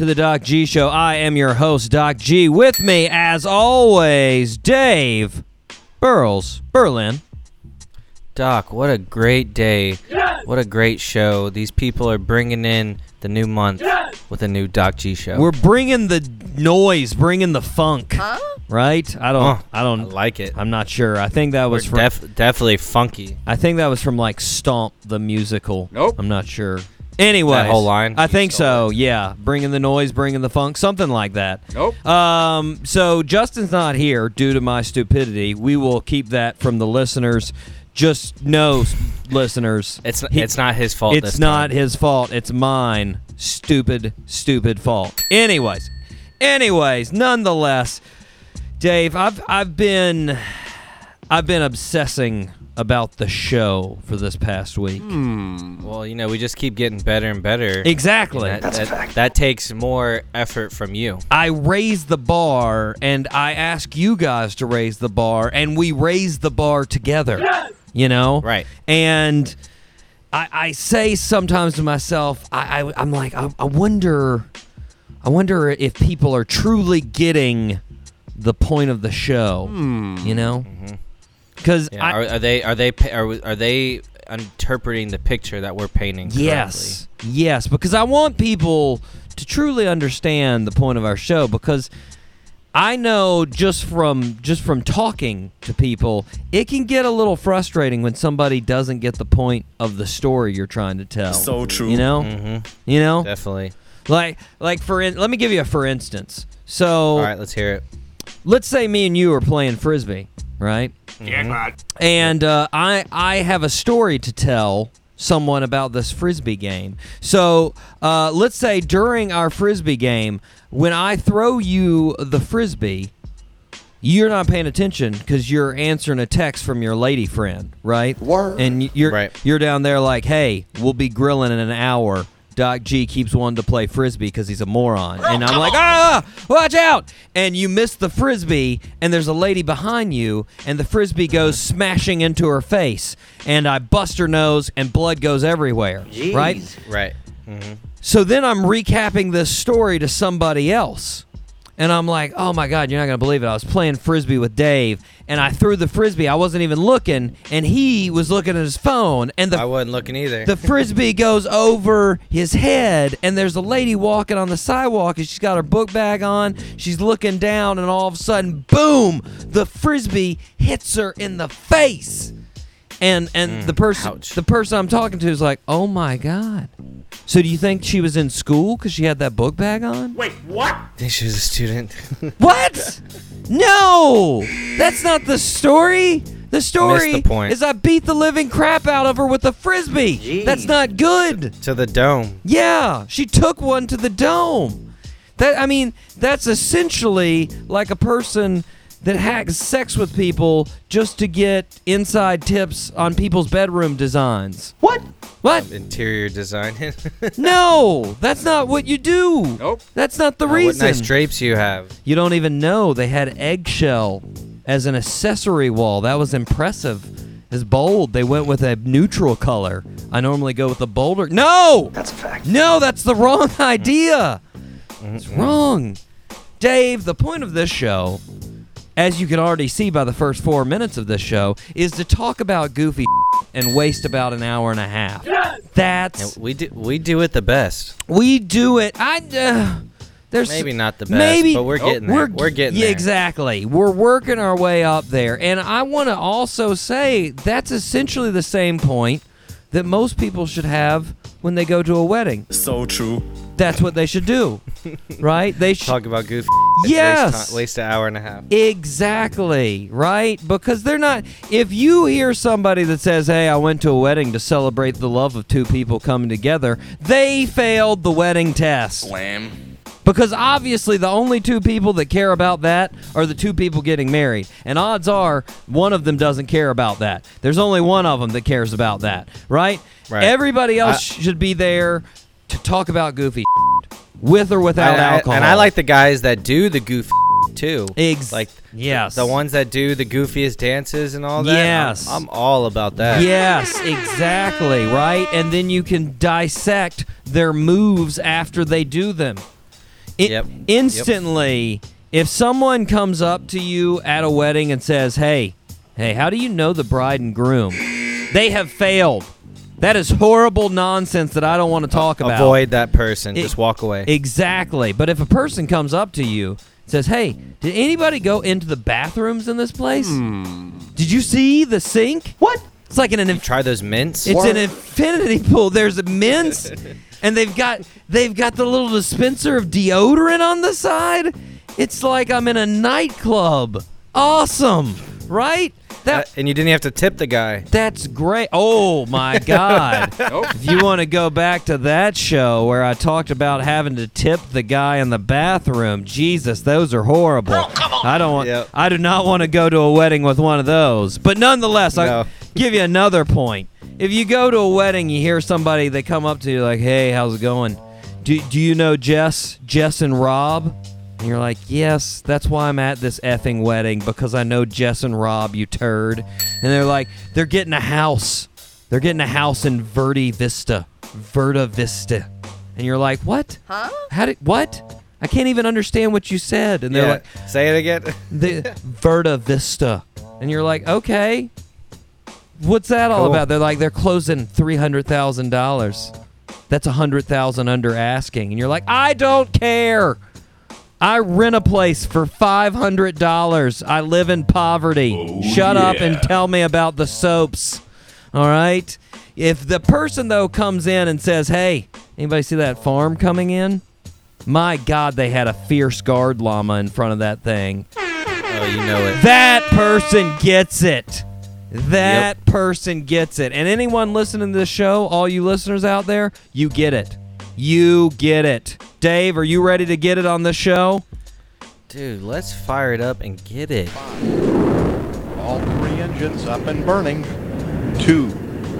to the Doc G Show. I am your host, Doc G. With me, as always, Dave Burles Berlin. Doc, what a great day. What a great show. These people are bringing in the new month with a new Doc G show. We're bringing the noise, bringing the funk, right? I don't, Huh. I I don't, like it. I'm not sure. I think that We're was from, def- definitely funky. I think that was from like Stomp the musical. Nope. I'm not sure. Anyway, whole line? I think stole so. Yeah, bringing the noise, bringing the funk, something like that. Nope. Um, so Justin's not here due to my stupidity. We will keep that from the listeners. Just know, listeners, It's he- it's not his fault. it's this not time. his fault. It's mine. Stupid, stupid fault. Anyways, anyways, nonetheless, Dave, I've I've been I've been obsessing about the show for this past week. Well, you know, we just keep getting better and better. Exactly. That, that, that takes more effort from you. I raise the bar and I ask you guys to raise the bar and we raise the bar together. You know? Right. And I, I say sometimes to myself, I, I I'm like, I, I wonder I wonder if people are truly getting the point of the show. You know? Mm-hmm. Because Yeah, are, are they are they are, are they interpreting the picture that we're painting? Yes. Yes, because I want people to truly understand the point of our show because I know just from just from talking to people, it can get a little frustrating when somebody doesn't get the point of the story you're trying to tell. So true. You know? Mm-hmm. You know? Definitely. Like like for in, let me give you a for instance. So All right, let's hear it. let's say me and you are playing frisbee, right? Mm-hmm. and uh, I I have a story to tell someone about this frisbee game. So uh, let's say during our frisbee game, when I throw you the frisbee, you're not paying attention because you're answering a text from your lady friend, right? Word. And you're Right. you're down there like, hey, we'll be grilling in an hour. Doc G keeps wanting to play frisbee because he's a moron, and I'm like, ah, watch out! And you miss the frisbee, and there's a lady behind you, and the frisbee goes smashing into her face, and I bust her nose, and blood goes everywhere. Right? Right. Mm-hmm. So then I'm recapping this story to somebody else. And I'm like, oh my God, you're not going to believe it. I was playing frisbee with Dave, and I threw the frisbee. I wasn't even looking, and he was looking at his phone, and I wasn't looking either. the frisbee goes over his head, and there's a lady walking on the sidewalk, and she's got her book bag on. She's looking down, and all of a sudden, boom, the frisbee hits her in the face. And and mm. the person ouch. the person I'm talking to is like, "Oh my god." So do you think she was in school cuz she had that book bag on? Wait, what? I think she was a student. What? No. That's not the story. The story the point. is I beat the living crap out of her with a frisbee. That's not good. to the dome. Yeah, she took one to the dome. That I mean, that's essentially like a person that has sex with people just to get inside tips on people's bedroom designs. What? What? Um, interior design. No, that's not what you do. Nope. That's not the what reason. nice drapes you have. you don't even know they had eggshell as an accessory wall. That was impressive. It's bold. They went with a neutral color. I normally go with a bolder. No! That's a fact. No, that's the wrong idea. It's wrong. Dave, the point of this show, as you can already see by the first four minutes of this show, is to talk about goofy and waste about an hour and a half. That's And we do we do it the best. we do it. I uh, there's Maybe not the best, maybe but we're getting there. We're, getting yeah, there. exactly. We're working our way up there, and I want to also say that's essentially the same point that most people should have when they go to a wedding. So true. That's what they should do, right? They should Talk about goofy. Yes. Waste, ti- waste an hour and a half. Exactly, right? Because they're not. If you hear somebody that says, Hey, I went to a wedding to celebrate the love of two people coming together, they failed the wedding test. Slam. Because obviously, the only two people that care about that are the two people getting married. And odds are one of them doesn't care about that. There's only one of them that cares about that, right? Right. Everybody else I- should be there to talk about goofy with or without I- I- alcohol. and I like the guys that do the goofy too. Ex- like yes. the ones that do the goofiest dances and all that. I'm- Yes. I'm, all about that. Yes, exactly, right? And then you can dissect their moves after they do them. It, Yep. Instantly, if someone comes up to you at a wedding and says, "Hey, hey, how do you know the bride and groom?" They have failed. That is horrible nonsense that I don't want to talk about. Avoid that person. It- Just walk away. Exactly. But if a person comes up to you says, "Hey, did anybody go into the bathrooms in this place? Hmm. Did you see the sink? What? It's like an, an Try those mints. it's an infinity pool. There's a mints, and they've got they've got the little dispenser of deodorant on the side. It's like I'm in a nightclub. Awesome, right? Uh, That and you didn't have to tip the guy. that's great. Oh my God. If you want to go back to that show where I talked about having to tip the guy in the bathroom, Jesus, those are horrible. I don't want Yep. I do not want to go to a wedding with one of those. But nonetheless, I No. give you another point. If you go to a wedding, you hear somebody they come up to you like, "Hey, how's it going? Do, do you know Jess, Jess and Rob?" And you're like, yes, that's why I'm at this effing wedding because I know Jess and Rob, you turd. And they're like, they're getting a house. They're getting a house in Verde Vista. Verda Vista. And you're like, what? Huh? How did, what? I can't even understand what you said. And they're Yeah. like, Say it again. the Verda Vista. And you're like, okay. What's that all Cool. about? They're like, they're closing $300,000. That's a 100000 under asking. And you're like, I don't care. I rent a place for $500. I live in poverty. Oh, Shut up and tell me about the soaps. All right? If the person, though, comes in and says, hey, anybody see that farm coming in? My God, they had a fierce guard llama in front of that thing. oh, you know it. That person gets it. That person gets it. And anyone listening to this show, all you listeners out there, you get it. You get it. Dave, are you ready to get it on the show? Dude, let's fire it up and get it. All three engines up and burning. Two,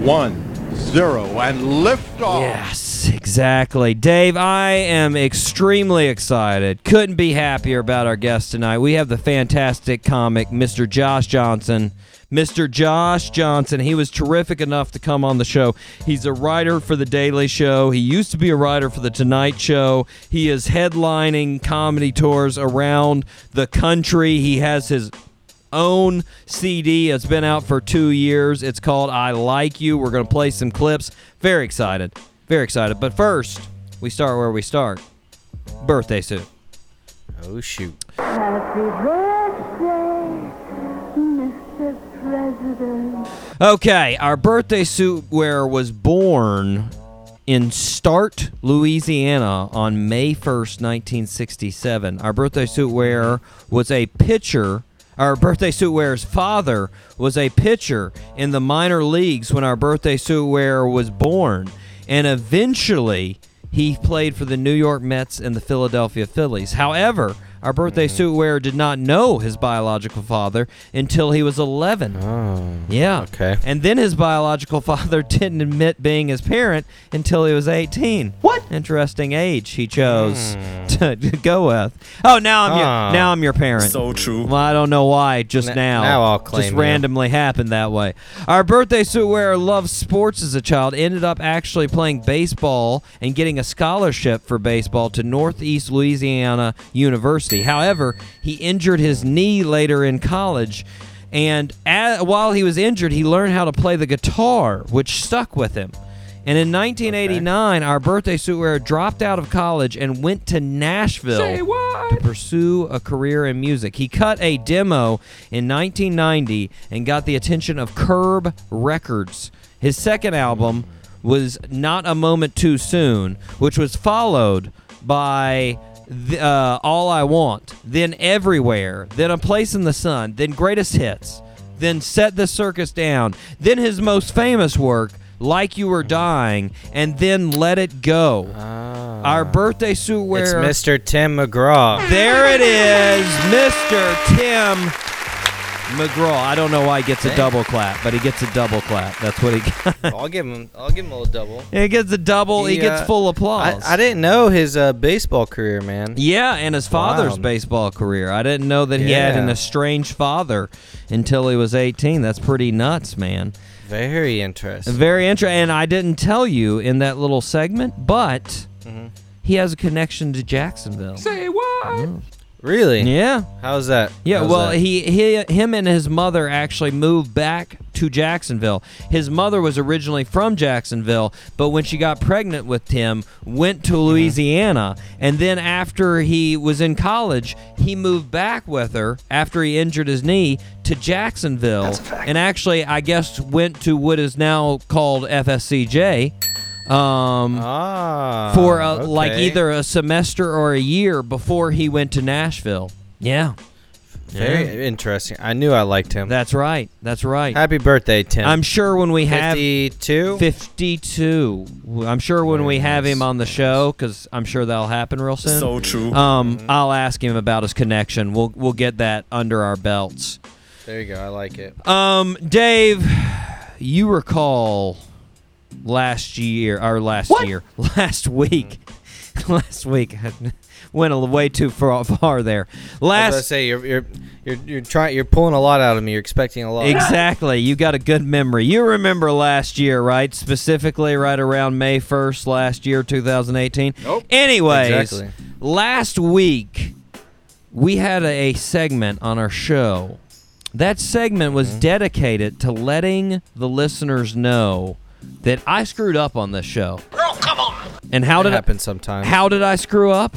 one, zero, and lift off. Yes, exactly. Dave, I am extremely excited. Couldn't be happier about our guest tonight. We have the fantastic comic, Mr. Josh Johnson. Mr. Josh Johnson, he was terrific enough to come on the show. He's a writer for The Daily Show. He used to be a writer for The Tonight Show. He is headlining comedy tours around the country. He has his own CD. It's been out for two years. It's called I Like You. We're going to play some clips. Very excited. Very excited. But first, we start where we start birthday suit. Oh shoot. Happy birthday, Mr. President. Okay, our birthday suit wearer was born in Start, Louisiana on May 1st, 1967. Our birthday suit wearer was a pitcher. Our birthday suit wearer's father was a pitcher in the minor leagues when our birthday suit wearer was born. And eventually, he played for the New York Mets and the Philadelphia Phillies. However, our birthday suit wearer did not know his biological father until he was 11. Oh. Yeah. Okay. And then his biological father didn't admit being his parent until he was 18. What? Interesting age he chose to, to go with. Oh, now I'm Ah. your now I'm your parent. So true. Well, I don't know why. Just N- now, now I'll claim just you. randomly happened that way. Our birthday suit wearer loved sports as a child. Ended up actually playing baseball and getting a scholarship for baseball to Northeast Louisiana University. However, he injured his knee later in college. And a while he was injured, he learned how to play the guitar, which stuck with him. And in 1989, our birthday suit wearer dropped out of college and went to Nashville to pursue a career in music. He cut a demo in 1990 and got the attention of Curb Records. His second album was Not a Moment Too Soon, which was followed by uh, All I Want, then Everywhere, then A Place in the Sun, then Greatest Hits, then Set the Circus Down, then his most famous work, Like You Were Dying, and then Let It Go. Ah. our birthday suit It's. Mr. Tim McGraw. There it is, Mr. Tim McGraw. I don't know why he gets a double clap, but he gets a double clap. That's what he got. I'll give him. I'll give him a little double. he gets a double. He, He, gets uh, full applause. I didn't know his uh, baseball career, man. Yeah, and his father's Wow. baseball career. I didn't know that he had an estranged father until he was 18. That's pretty nuts, man. Very interesting. Very interesting. And I didn't tell you in that little segment, but Mm-hmm. he has a connection to Jacksonville. Really? Yeah. How's that? Yeah, How's well, that? he, he him and his mother actually moved back to Jacksonville. His mother was originally from Jacksonville, but when she got pregnant with him, went Mm-hmm. to Louisiana, and then after he was in college, he moved back with her after he injured his knee to Jacksonville, and actually, I guess went to what is now called FSCJ. Um, ah for a, like either a semester or a year before he went to Nashville. Yeah. Very interesting. I knew I liked him. That's right. That's right. Happy birthday, Tim. I'm sure when we have 52. 52, I'm sure when we have him on the show, because I'm sure that'll happen real soon. So true. um, I'll ask him about his connection. We'll we'll get that under our belts. There you go. I like it. Um, Dave, you recall last year or last year, last week, last week went a way too far, far there. I Last say you're you're you're you're trying you're pulling a lot out of me. You're expecting a lot. Exactly. You got a good memory. You remember last year, right? Specifically, right around May 1st last year, 2018. Nope. Anyways, Exactly. last week we had a, a segment on our show. That segment was Mm-hmm. dedicated to letting the listeners know that I screwed up on this show. Girl, come on. And how It did I, happens sometimes. how did I screw up?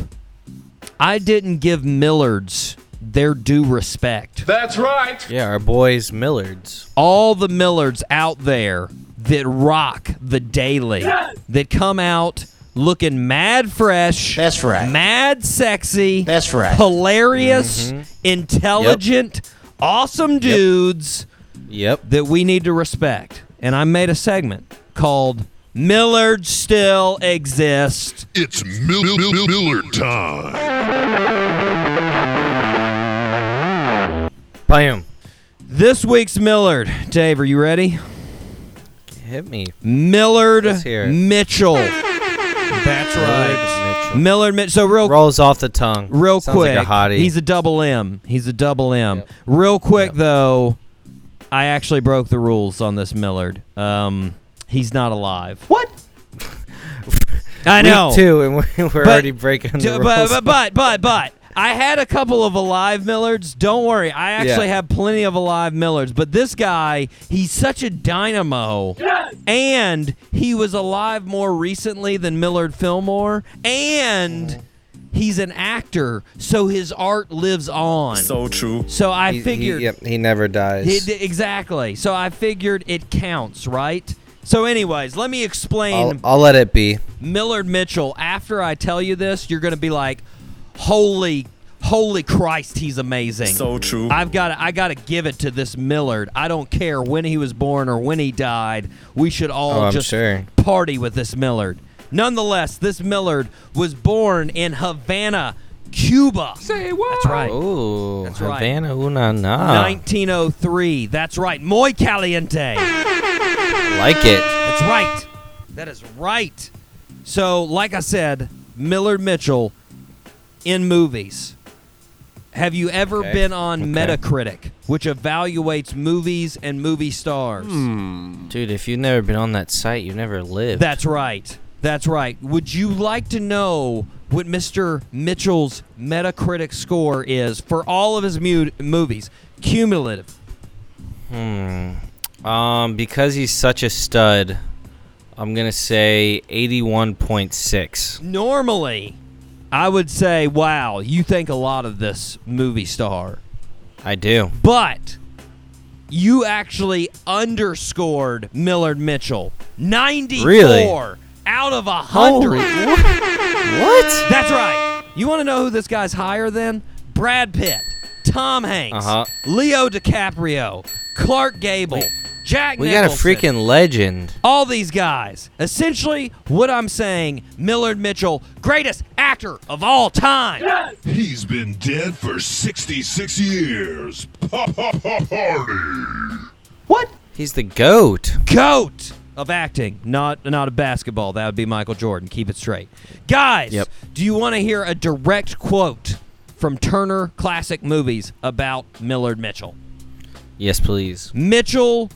I didn't give Millards their due respect That's right. Yeah, our boys Millards. all the Millards out there that rock the daily, that come out looking mad fresh. That's right. Mad sexy. That's right. Hilarious, mm-hmm. intelligent, awesome dudes Yep. that we need to respect. And I made a segment called Millard Still Exists. It's Mil- Mil- Mil- Miller time. Bam. This week's Millard. Dave, are you ready? Hit me. Millard Let's hear it. Mitchell. That's right. Mitchell. Millard Mitchell. So real Rolls off the tongue. real Sounds quick. Like a hottie. He's a double M. He's a double M. Yep. Real quick Yep. though, I actually broke the rules on this Millard. Um, he's not alive. What? I know. Week two, and we're, we're But- already breaking the but, rules. but but but but I had a couple of alive Millards. Don't worry, I actually Yeah. have plenty of alive Millards. But this guy, he's such a dynamo, and he was alive more recently than Millard Fillmore, and he's an actor, so his art lives on. So true. So I He- he- figured yep, he never dies. he- d- exactly. So I figured it counts, right? So, anyways, let me explain. I'll, I'll let it be. Millard Mitchell, after I tell you this, you're going to be like, "Holy, holy Christ, he's amazing." So true. I've got to, I got to give it to this Millard. I don't care when he was born or when he died. We should all Oh, I'm just sure. party with this Millard. Nonetheless, this Millard was born in Havana, Cuba. Say what? That's right. Ooh, That's right. Havana una na. 1903. That's right. Muy caliente. Like it. That's right. That is right. So, like I said, Millard Mitchell in movies. Have you ever Okay. been on Okay. Metacritic, which evaluates movies and movie stars? Hmm. Dude, if you've never been on that site, you've never lived. That's right. That's right. Would you like to know what Mr. Mitchell's Metacritic score is for all of his mu- movies? Cumulative. Hmm. Um, because he's such a stud, I'm gonna say 81.6. Normally, I would say, wow, you think a lot of this movie star. I do. But you actually underscored Millard Mitchell. 94 Really? Out of a 100. What? That's right. You want to know who this guy's higher than? Brad Pitt, Tom Hanks, Uh-huh. Leo DiCaprio, Clark Gable, Jack We got a Nicholson. freaking legend. all these guys. Essentially, what I'm saying, Millard Mitchell, greatest actor of all time. He's been dead for 66 years. Pa pa pa party. What? He's the goat. Goat of acting, not not of basketball. That would be Michael Jordan. Keep it straight, guys. Yep. Do you want to hear a direct quote from Turner Classic Movies about Millard Mitchell? Yes, please. Mitchell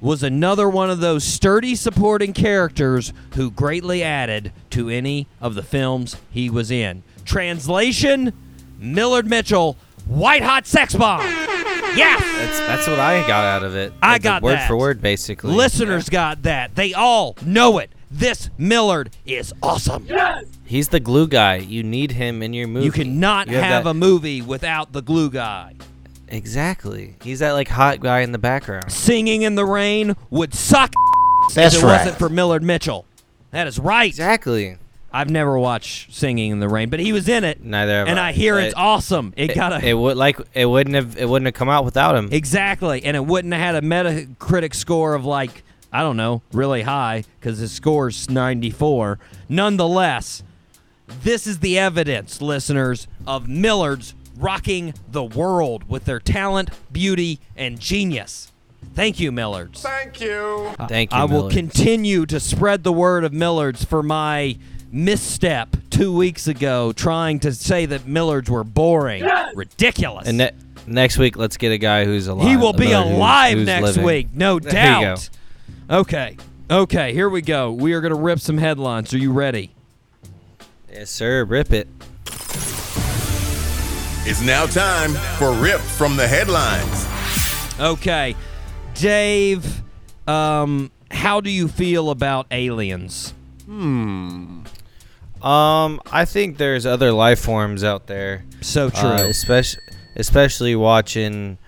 was another one of those sturdy supporting characters who greatly added to any of the films he was in. Translation Millard Mitchell, white hot sex bomb. Yes! That's that's what I got out of it. I got word that. for word, basically. Listeners got that. They all know it. This Millard is awesome. Yes. He's the glue guy. You need him in your movie. You cannot You have, that- a movie without the glue guy. exactly. He's that like hot guy in the background. Singing in the Rain would suck That's if it right. wasn't for Millard Mitchell. That is right. Exactly. I've never watched Singing in the Rain, but he was in it. Neither have and I. I hear It- it's awesome. It, got a It would like it wouldn't have it wouldn't have come out without him. exactly, and it wouldn't have had a Metacritic score of like I don't know, really high because his score's 94. Nonetheless, this is the evidence, listeners, of Millards rocking the world with their talent, beauty, and genius. Thank you, Millards. Thank you. Thank you. I will Millard. continue to spread the word of Millards for my misstep two weeks ago trying to say that Millards were boring. Ridiculous. And ne- next week, let's get a guy who's alive. he will be Millard who's- alive who's next living. week, no There you go. doubt. Okay. Okay, here we go. We are going to rip some headlines. Are you ready? Yes, sir. Rip it. It's now time for Rip from the Headlines. Okay. Dave, um, how do you feel about aliens? Um, I think there's other life forms out there. So true. Uh, especially, especially watching.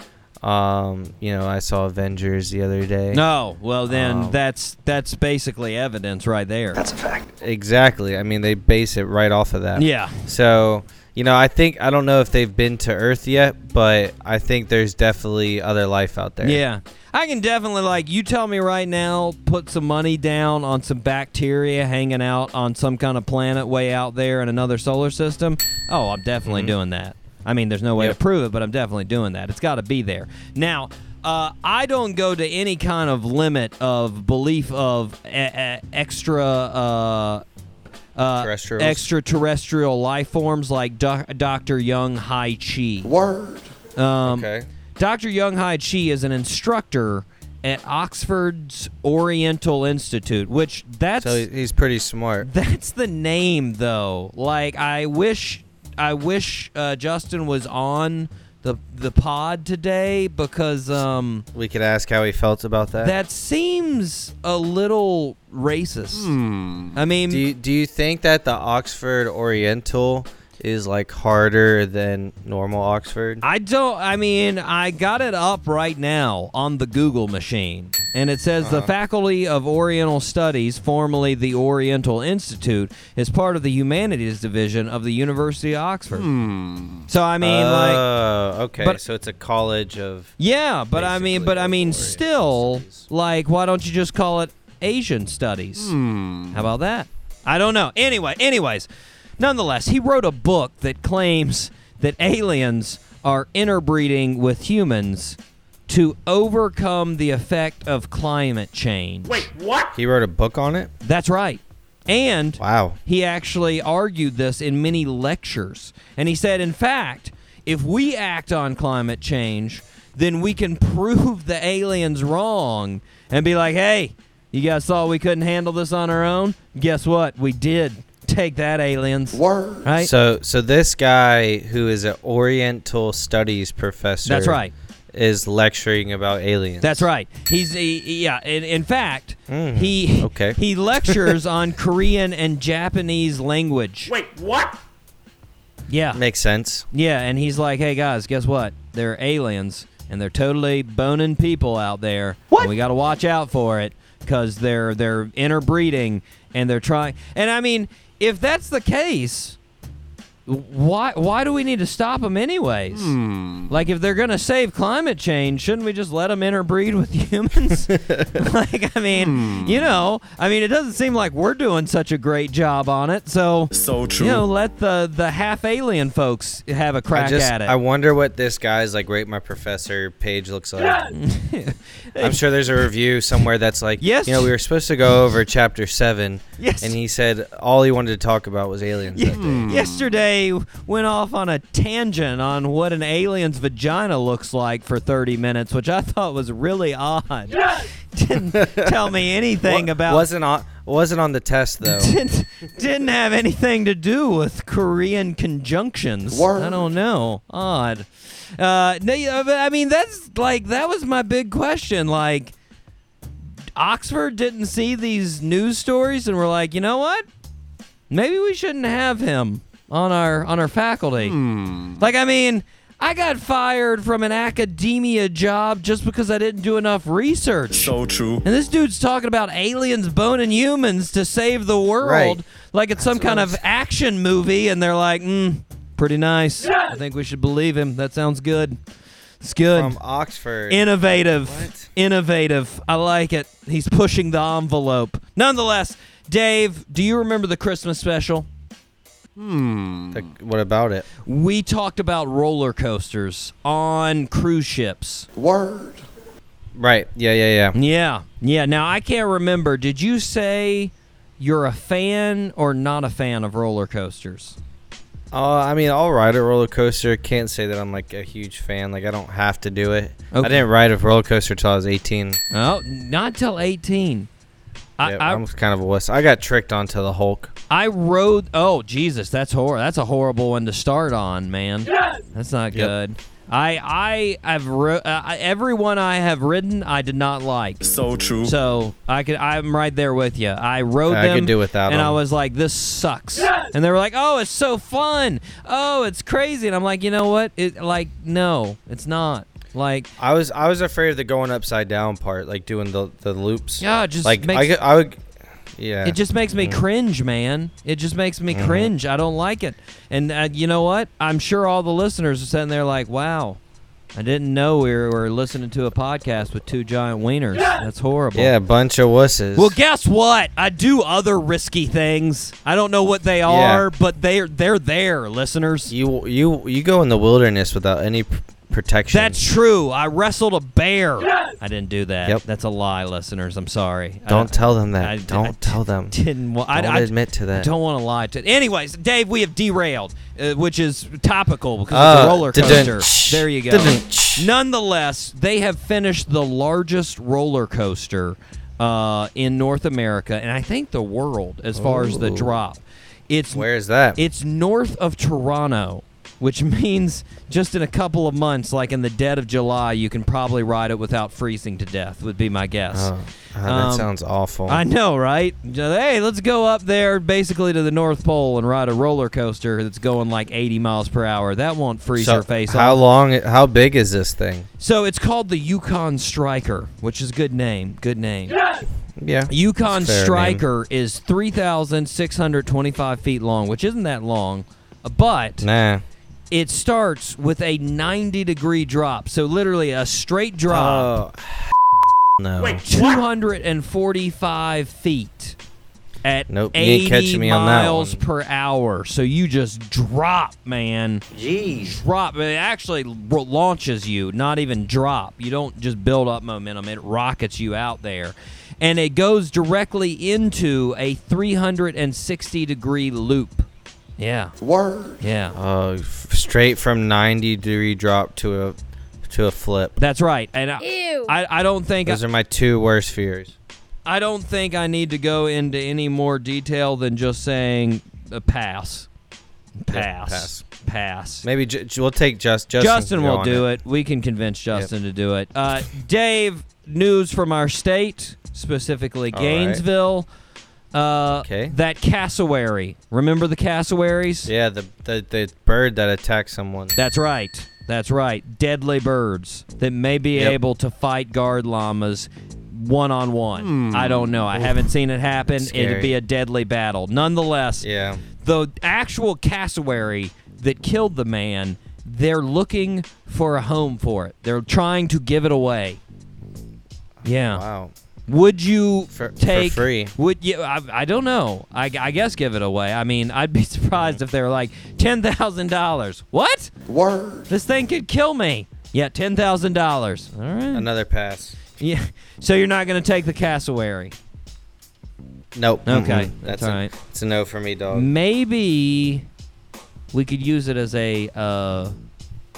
Um, you know, I saw Avengers the other day. no, well then Um, that's that's basically evidence right there. That's a fact. Exactly. I mean, they base it right off of that. yeah. So, you know, I think I don't know if they've been to Earth yet, but I think there's definitely other life out there. Yeah. I can definitely like you tell me right now, put some money down on some bacteria hanging out on some kind of planet way out there in another solar system. Oh, I'm definitely doing that. I mean, there's no way Yep. to prove it, but I'm definitely doing that. It's got to be there. Now, uh, I don't go to any kind of limit of belief of e- e- extra uh, uh, extraterrestrial life forms like doc- Dr. Young-hae Chi. Word. Um, Okay. Dr. Young-hae Chi is an instructor at Oxford's Oriental Institute, which that's So he's pretty smart. that's the name though. Like I wish I wish uh, Justin was on the the pod today because um We could ask how he felt about that. that seems a little racist. I mean, do you, do you think that the Oxford Oriental is like harder than normal Oxford? I don't. I mean, I got it up right now on the Google machine, and it says Uh-huh. the Faculty of Oriental Studies, formerly the Oriental Institute, is part of the Humanities Division of the University of Oxford. So I mean, like, Oh, okay. but- so it's a college of. yeah, but I mean, but I mean, still, studies. like, why don't you just call it Asian Studies? How about that? I don't know. Anyway, anyways, nonetheless, he wrote a book that claims that aliens are interbreeding with humans to overcome the effect of climate change. Wait, what? He wrote a book on it. That's right. And Wow. he actually argued this in many lectures. And he said, in fact, if we act on climate change, then we can prove the aliens wrong and be like, hey, you guys thought we couldn't handle this on our own? Guess what? We did. Take that, aliens. Word. Right? So so this guy who is an Oriental Studies professor. That's right. Is lecturing about aliens. That's right. He's he, yeah. In, in fact, Mm, he okay. he lectures on Korean and Japanese language. Wait, what? Yeah. Makes sense. Yeah, and he's like, "Hey guys, guess what? They're aliens, and they're totally boning people out there. What? we got to watch out for it because they're they're interbreeding and they're trying. And I mean, if that's the case, why why do we need to stop them anyways? Hmm. Like if they're gonna save climate change, shouldn't we just let them interbreed with humans? like I mean, hmm. you know, I mean, it doesn't seem like we're doing such a great job on it. So So true. you know, let the the half alien folks have a crack I just at it. I wonder what this guy's like rate my professor page looks like. I'm sure there's a review somewhere that's like, Yes. you know, we were supposed to go over chapter seven, Yes. and he said all he wanted to talk about was aliens. that day. Yesterday went off on a tangent on what an alien's vagina looks like for 30 minutes, which I thought was really odd. Didn't tell me anything Wa- about wasn't on wasn't on the test though. didn't, didn't have anything to do with Korean conjunctions. I don't know. Odd. Uh, no, yeah, but I mean, that's like that was my big question. Like, Oxford didn't see these news stories and were like, you know what? Maybe we shouldn't have him on our on our faculty. Like, I mean. I got fired from an academia job just because I didn't do enough research. so true. And this dude's talking about aliens boning humans to save the world, Right. like it's some kind of action movie, and they're like, mm, pretty nice. I think we should believe him. That sounds good. It's good. From Oxford. Innovative. What? Innovative. I like it. He's pushing the envelope. Nonetheless, Dave, do you remember the Christmas special? The- what about it? We talked about roller coasters on cruise ships. Word. Right. Yeah. Yeah. Yeah. Yeah. Yeah. Now I can't remember. Did you say you're a fan or not a fan of roller coasters? Uh, I mean, I'll ride a roller coaster. Can't say that I'm like a huge fan. Like I don't have to do it. Okay. I didn't ride a roller coaster till I was 18. Oh, not till 18. I, Yeah, I, I'm kind of a wuss. I got tricked onto the Hulk. I rode. Oh Jesus, that's hor. That's a horrible one to start on, man. That's not Yep. good. I I have ro- uh, I- every one I have ridden I did not like. So true. So I could I'm right there with you. I rode I them. could do without and I was like, this sucks. And they were like, oh, it's so fun. Oh, it's crazy. And I'm like, you know what? It like no, it's not. Like I was I was afraid of the going upside down part, like doing the the loops. yeah, just like makes I, I would. Yeah. It just makes me cringe, man. It just makes me cringe. I don't like it. And uh, you know what? I'm sure all the listeners are sitting there like, wow, I didn't know we were, listening to a podcast with two giant wieners. That's horrible. yeah, a bunch of wusses. Well, guess what? I do other risky things. I don't know what they are, but they're they're there, listeners. you you you go in the wilderness without any p- protection. That's true. I wrestled a bear. I didn't do that. Yep. That's a lie, listeners. I'm sorry. Don't I, tell them that. I- don't I tell them. Didn't. wa- I, Don't I, admit to I that. don't want to lie to. Anyways, Dave, we have derailed, uh, which is topical because Uh, of the roller coaster. There you go. Nonetheless, they have finished the largest roller coaster uh, in North America, and I think the world as far as the drop. It's Where is that? it's north of Toronto, which means just in a couple of months, like in the dead of July, you can probably ride it without freezing to death. Would be my guess. Oh, ah, that Um, sounds awful. I know, right? Just, Hey, let's go up there basically to the North Pole and ride a roller coaster that's going like 80 miles per hour. That won't freeze so your face how off. long? How big is this thing? So it's called the Yukon Striker, which is a good name. Good name. Yeah. Yukon Fair name. Striker is 3,625 feet long, which isn't that long, but Nah. It starts with a 90 degree drop. So literally a straight drop. Oh. no. 245 feet at Nope, you ain't 80 catching me on that miles one. per hour. So you just drop, man. Jeez. Drop. It actually launches you, not even drop. You don't just build up momentum, it rockets you out there. And it goes directly into a 360 degree loop. Yeah. Word. Yeah. Oh, f- straight from 90 degree drop to a to a flip. That's right. And I, Ew. I, I don't think Those are my two worst fears. I don't think I need to go into any more detail than just saying uh, pass. Pass. pass. Pass. Maybe j- j- we'll take just Justin. Justin will do it. We can convince Justin to do it. Uh, Dave, news from our state, specifically All right. Uh, Okay. That cassowary. Remember the cassowaries? Yeah, the, the the bird that attacks someone. That's right. That's right. Deadly birds that may be Yep. able to fight guard llamas one on one. I don't know. I haven't seen it happen. It'd be a deadly battle. Nonetheless, Yeah. the actual cassowary that killed the man. They're looking for a home for it. They're trying to give it away. Yeah. Wow. Would you For- for take free. Would you? I, I don't know. I, I guess give it away. I mean, I'd be surprised if they were like ten thousand dollars. What? Word. This thing could kill me. Yeah, ten thousand dollars. All right. Another pass. Yeah. So you're not going to take the cassowary. Nope. Okay, Mm-mm. that's a, all right. It's a no for me, dog. Maybe we could use it as a uh,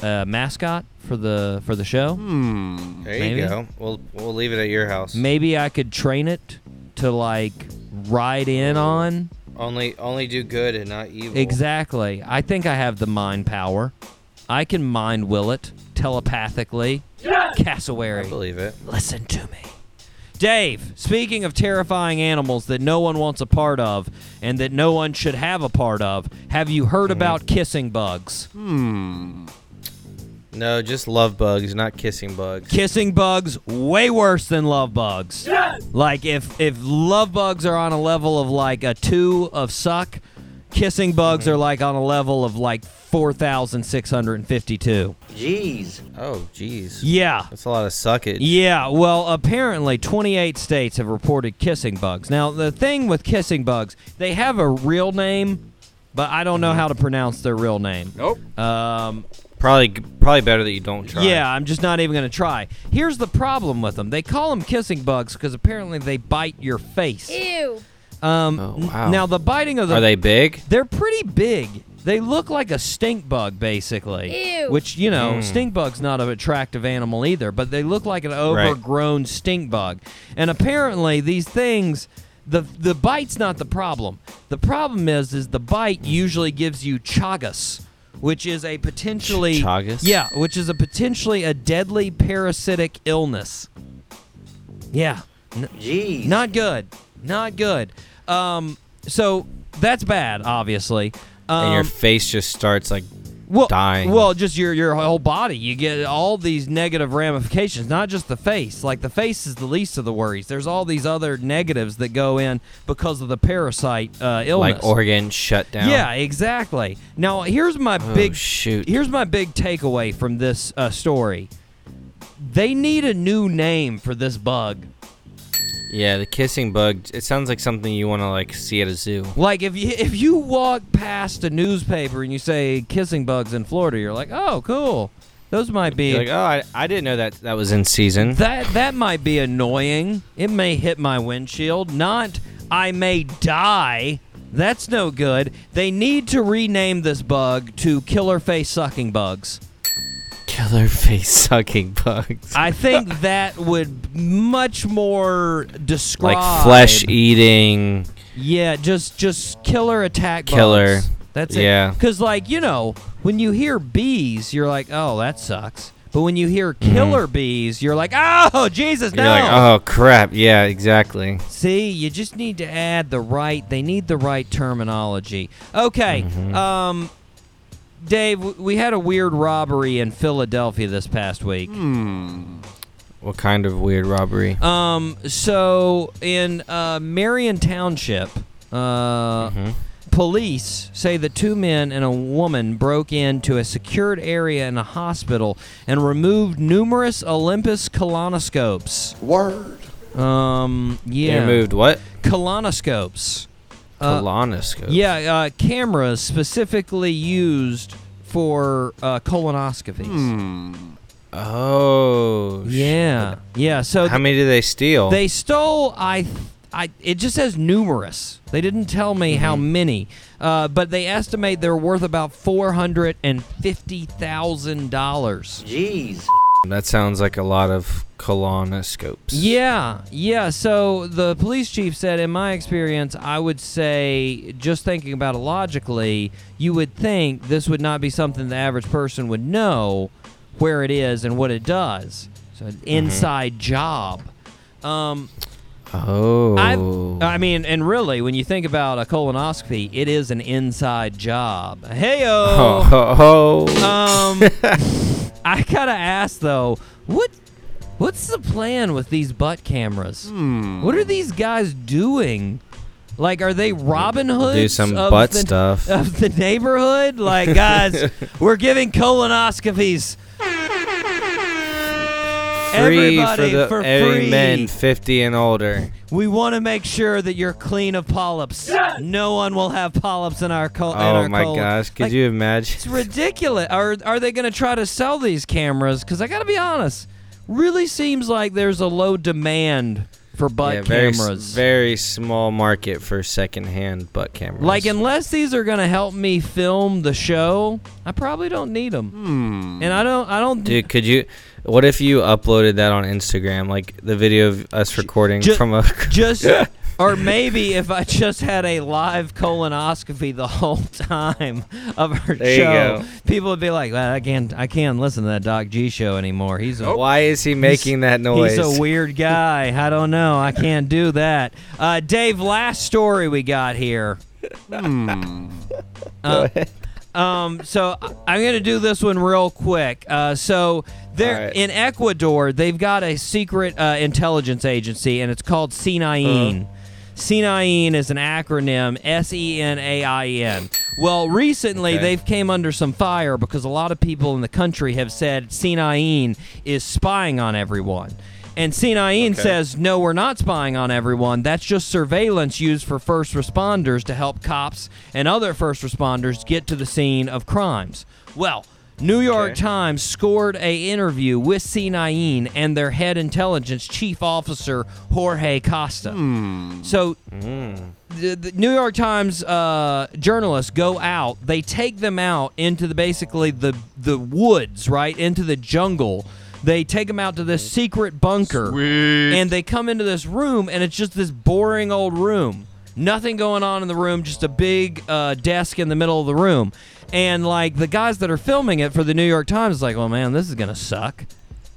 uh, mascot for the for the show. Hmm. There maybe. you go. We'll we'll leave it at your house. Maybe I could train it to like ride in on. Only only do good and not evil. Exactly. I think I have the mind power. I can mind will it telepathically. I Cassowary. believe it. Listen to me. Dave, speaking of terrifying animals that no one wants a part of and that no one should have a part of, have you heard about kissing bugs? No, just love bugs, not kissing bugs. Kissing bugs way worse than love bugs. Like if if love bugs are on a level of like a 2 of suck, kissing bugs are like on a level of like 4652. Jeez. oh, jeez. Yeah. That's a lot of suckage. Yeah, well, apparently 28 states have reported kissing bugs. Now, the thing with kissing bugs, they have a real name, but I don't know how to pronounce their real name. Nope. Um, Probably probably better that you don't try. yeah, I'm just not even going to try. Here's the problem with them. They call them kissing bugs because apparently they bite your face. Ew. Um, Oh, wow. Now, the biting of the Are they big? They're pretty big. They look like a stink bug, basically. Ew. Which, you know, Mm. stink bug's not an attractive animal either, but they look like an overgrown stink bug. And apparently, these things, the the bite's not the problem. The problem is, is the bite usually gives you chagas, which is a potentially Chagas? yeah, which is a potentially a deadly parasitic illness. Yeah. Jeez. Not good. Not good. Um, so that's bad, obviously. Um, and your face just starts like well, dying. Well, just your your whole body. You get all these negative ramifications, not just the face. Like the face is the least of the worries. There's all these other negatives that go in because of the parasite uh, illness. like organs shut down. Yeah, exactly. Now, here's my Oh, big shoot. Here's my big takeaway from this uh, story. They need a new name for this bug. Yeah, the kissing bug. It sounds like something you want to like see at a zoo. Like if you if you walk past a newspaper and you say kissing bugs in Florida, you're like, oh, cool. Those might be You're like, oh, I, I didn't know that that was in season. that that might be annoying. It may hit my windshield. Not I may die. That's no good. They need to rename this bug to killer face sucking bugs. Killer face sucking bugs. I think that would much more describe like flesh eating. Yeah, just just killer attack Killer. bugs. That's it. Yeah. Because like you know, when you hear bees, you're like, oh, that sucks. But when you hear killer bees, you're like, oh, Jesus, Mm-hmm. You're no. like, oh crap. Yeah, exactly. See, you just need to add the right. They need the right terminology. Okay. Mm-hmm. Um, Dave, we had a weird robbery in Philadelphia this past week. What kind of weird robbery? Um, so in uh, Merion Township, uh, police say that two men and a woman broke into a secured area in a hospital and removed numerous Olympus colonoscopes. Word. Um, yeah. They yeah, removed what? colonoscopes. Uh, yeah, uh, cameras specifically used for uh, colonoscopies. Oh. sh- Yeah, yeah. So How many did they steal? They stole. I. I. It just says numerous. They didn't tell me how Mm-hmm. many, uh, but they estimate they're worth about four hundred and fifty thousand dollars. That sounds like a lot of colonoscopes. Yeah, yeah. So the police chief said, in my experience, I would say, just thinking about it logically, you would think this would not be something the average person would know where it is and what it does. So Mm-hmm. an inside job. Um, Oh. I've, I mean, and really, when you think about a colonoscopy, it is an inside job. Heyo. Oh. oh. Um, I gotta ask though, what, what's the plan with these butt cameras? What are these guys doing Like, are they Robin Hoods? Do some butt the, stuff. of the neighborhood? Like, guys, we're giving colonoscopies. Free Everybody for the for every free. men 50 and older. We want to make sure that you're clean of polyps. No one will have polyps in our col- in Oh our my colon. gosh, could Like, you imagine? It's ridiculous. Are are they going to try to sell these cameras? Because I got to be honest, really seems like there's a low demand for butt yeah, very, s- cameras. very small market for secondhand butt cameras. like unless these are going to help me film the show, I probably don't need them. Hmm. And I don't. I don't. Dude, could you? What if you uploaded that on Instagram, like the video of us recording ju- from a? just or maybe if I just had a live colonoscopy the whole time of our There you show, go. people would be like, well, "I can't, I can't listen to that Doc G show anymore. He's a Why is he making that noise? He's a weird guy. I don't know. I can't do that. Uh, Dave, last story we got here. Uh, um, so I'm gonna do this one real quick. Uh, so there right. in Ecuador, they've got a secret uh, intelligence agency, and it's called SENAIN. SENAIN is an acronym, S E N A I N. Well, recently Okay. they've came under some fire because a lot of people in the country have said SENAIN is spying on everyone. And SENAIN says, no, we're not spying on everyone. That's just surveillance used for first responders to help cops and other first responders get to the scene of crimes. Well, New York Okay. Times scored a interview with SENAIN and their head intelligence chief officer Jorge Costa. So the, the New York Times uh, journalists go out. They take them out into the basically the the woods, right into the jungle. They take him out to this secret bunker, and they come into this room, and it's just this boring old room. Nothing going on in the room, just a big uh, desk in the middle of the room. And like the guys that are filming it for the New York Times, is like, oh man, this is gonna suck.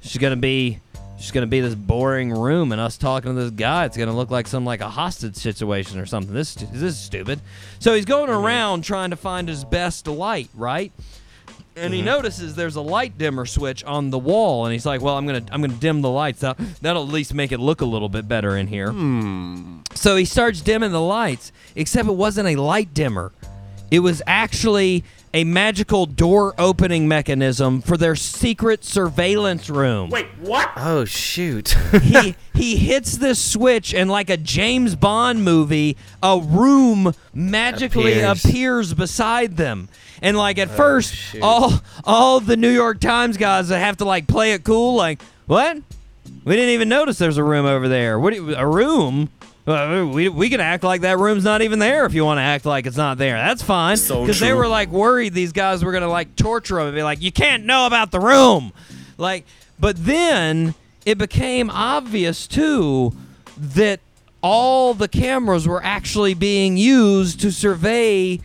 She's gonna be just gonna be this boring room and us talking to this guy. It's gonna look like some like a hostage situation or something. This this is stupid. So he's going around trying to find his best light, right? And he mm-hmm. notices there's a light dimmer switch on the wall, and he's like, "Well, I'm gonna I'm gonna dim the lights. That that'll at least make it look a little bit better in here." Hmm. So he starts dimming the lights, except it wasn't a light dimmer. It was actually a magical door opening mechanism for their secret surveillance room. Wait, what? oh shoot! he he hits this switch and like a James Bond movie, a room magically Appears. appears, beside them. And like at first, shoot. all all the New York Times guys that have to like play it cool, like what? We didn't even notice there's a room over there. What? Do you, a room? Uh, we, we can act like that room's not even there if you want to act like it's not there. That's fine. Because they were like worried these guys were gonna like torture them and be like, you can't know about the room. Like, but then it became obvious too that all the cameras were actually being used to survey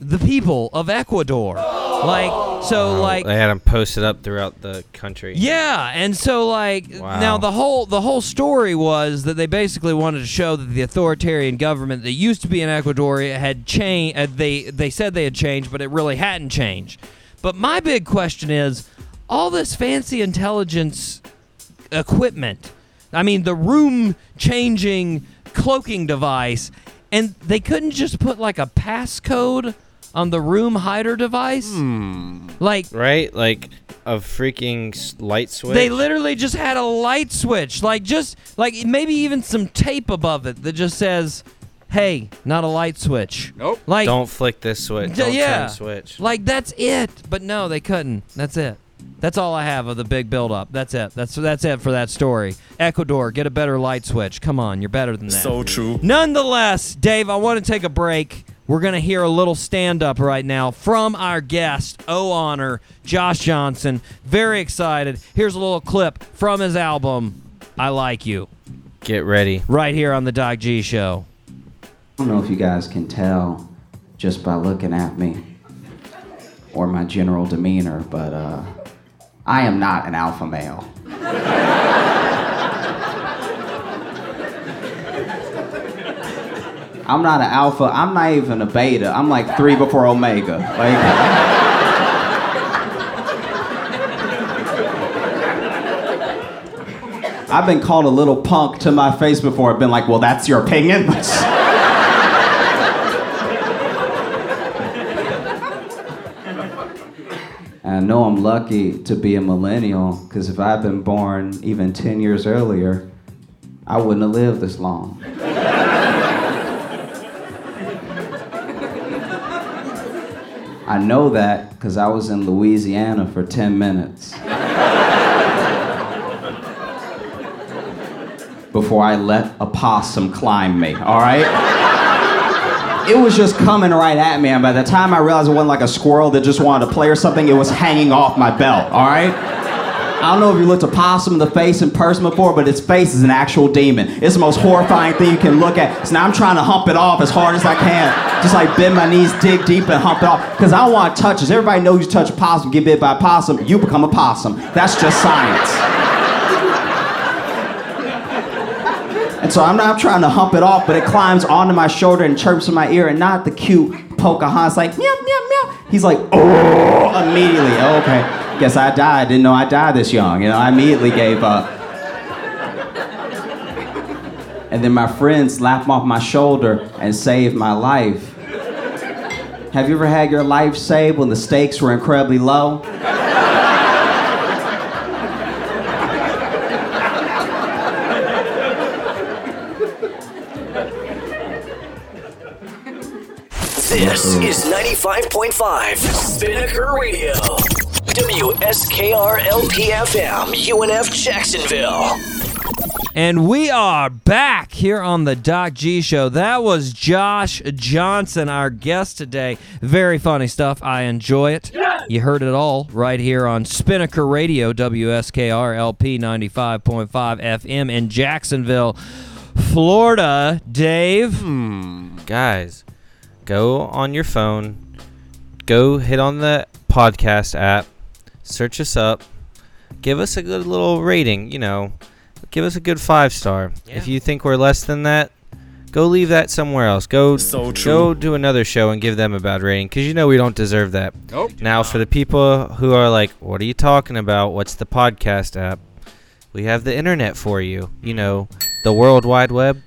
the people of Ecuador. Like, so like they had them posted up throughout the country. yeah, and so like Wow. now the whole the whole story was that they basically wanted to show that the authoritarian government that used to be in Ecuador had changed. Uh, they they said they had changed, but it really hadn't changed. But my big question is, all this fancy intelligence equipment. I mean, the room changing cloaking device, and they couldn't just put like a passcode on the room hider device. Hmm. Like Right, like a freaking light switch. they literally just had a light switch, like just like maybe even some tape above it that just says, "Hey, not a light switch." Nope. Like don't flick this switch. d- Don't yeah, turn switch. like that's it. But no, they couldn't. That's it. That's all I have of the big build-up. That's it. That's that's it for that story. Ecuador, get a better light switch. Come on, you're better than that. So true. Nonetheless, Dave, I want to take a break. We're going to hear a little stand up right now from our guest, O Honor, Josh Johnson. Very excited. Here's a little clip from his album, I Like You, Get ready. right here on The Doc G Show. I don't know if you guys can tell just by looking at me or my general demeanor, but uh, I am not an alpha male. I'm not an alpha. I'm not even a beta. I'm like three before omega. Like, I've been called a little punk to my face before. I've been like, well, that's your opinion. I know I'm lucky to be a millennial because if I'd been born even 10 years earlier, I wouldn't have lived this long. I know that because I was in Louisiana for 10 minutes. Before I let a possum climb me, all right? It was just coming right at me, and by the time I realized it wasn't like a squirrel that just wanted to play or something, it was hanging off my belt, all right? I don't know if you looked a possum in the face in person before, but its face is an actual demon. It's the most horrifying thing you can look at. So now I'm trying to hump it off as hard as I can. Just like bend my knees, dig deep, and hump it off. Because I want touches. Everybody knows you touch a possum, get bit by a possum, you become a possum. That's just science. And so I'm not trying to hump it off, but it climbs onto my shoulder and chirps in my ear, and not the cute Pocahontas like meow meow meow. He's like, oh, immediately. Oh, okay. Guess I died. Didn't know I died this young. You know, I immediately gave up. And then my friend slapped off my shoulder and saved my life. Have you ever had your life saved when the stakes were incredibly low? This mm. is 95.5 Spinnaker Radio. WSKR LPFM, UNF Jacksonville. And we are back here on the Doc G Show. That was Josh Johnson, our guest today. Very funny stuff. I enjoy it. You heard it all right here on Spinnaker Radio, WSKR LP 95.5 FM in Jacksonville, Florida. Dave. Hmm, guys, go on your phone, go hit on the podcast app, search us up, give us a good little rating, you know, give us a good five star. If you think we're less than that, go leave that somewhere else. Go So go do another show and give them a bad rating because you know we don't deserve that. Nope. Now, for the people who are like, what are you talking about? What's the podcast app? We have the internet for you. You know, the World Wide Web,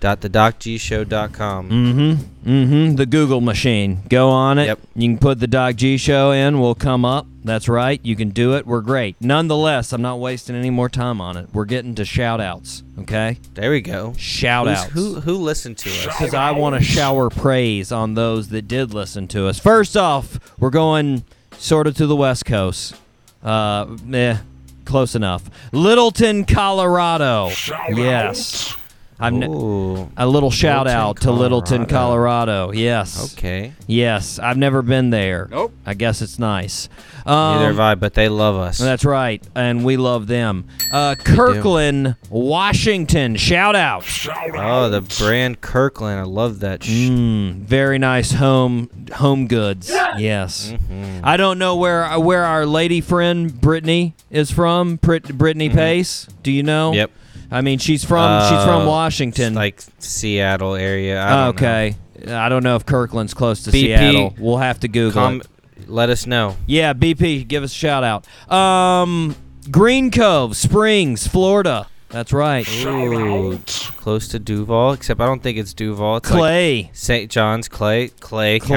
www.thedocgshow.com. Mm-hmm. Mm-hmm. The Google machine. Go on it. Yep. You can put the Doc G show in. We'll come up. That's right. You can do it. We're great. Nonetheless, I'm not wasting any more time on it. We're getting to shout outs. Okay? There we go. Shout Who's- outs. Who who listened to us? because I want to shower praise on those that did listen to us. First off, we're going sort of to the West Coast. Uh, eh, close enough. Littleton, Colorado. Yes. I'm ne- Ooh, a little shout Littleton, out to Littleton, Colorado. Colorado. Yes. okay. Yes. I've never been there. Nope. I guess it's nice. Um, Neither have I, but they love us. That's right, and we love them. Uh, Kirkland, Washington. Shout out. Shout out. oh, the brand Kirkland. I love that. Sh- Mm, very nice home home goods. Yes. Mm-hmm. I don't know where where our lady friend Brittany is from. Brit- Brittany Pace. Do you know? Mm-hmm. Yep. I mean, she's from she's from Uh, Washington. like Seattle area. I don't okay. I don't know if Kirkland's close to BP, Seattle. We'll have to Google Com- it. let us know. Yeah, BP, give us a shout out. Um, Green Cove Springs, Florida. That's right. Ooh, close to Duval, except I don't think it's Duval. It's like Clay. St. John's, Clay, Clay, Clay,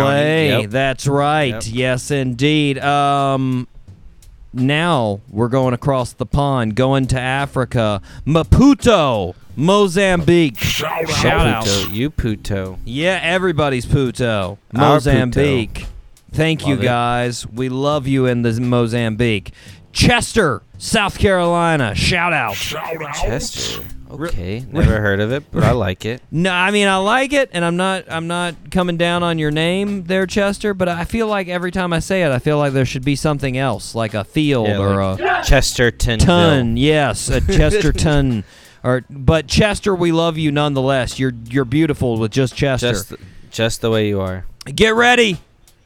County. Yep. that's right. Yep. Yes, indeed. Um, now we're going across the pond, going to Africa, Maputo, Mozambique. Shout out. Puto, you Puto. Yeah, everybody's Puto, Our Mozambique. Thank you Love it. guys. We love you in the Mozambique. Chester, South Carolina. Shout out. Chester. Okay, never heard of it, but I like it. No, I mean I like it, and I'm not I'm not coming down on your name there, Chester. But I feel like every time I say it, I feel like there should be something else, like a field Yeah, or like a Chesterton. ton. Yes, a Chesterton. or but Chester, we love you nonetheless. You're you're beautiful with just Chester. Just, just the way you are. Get ready,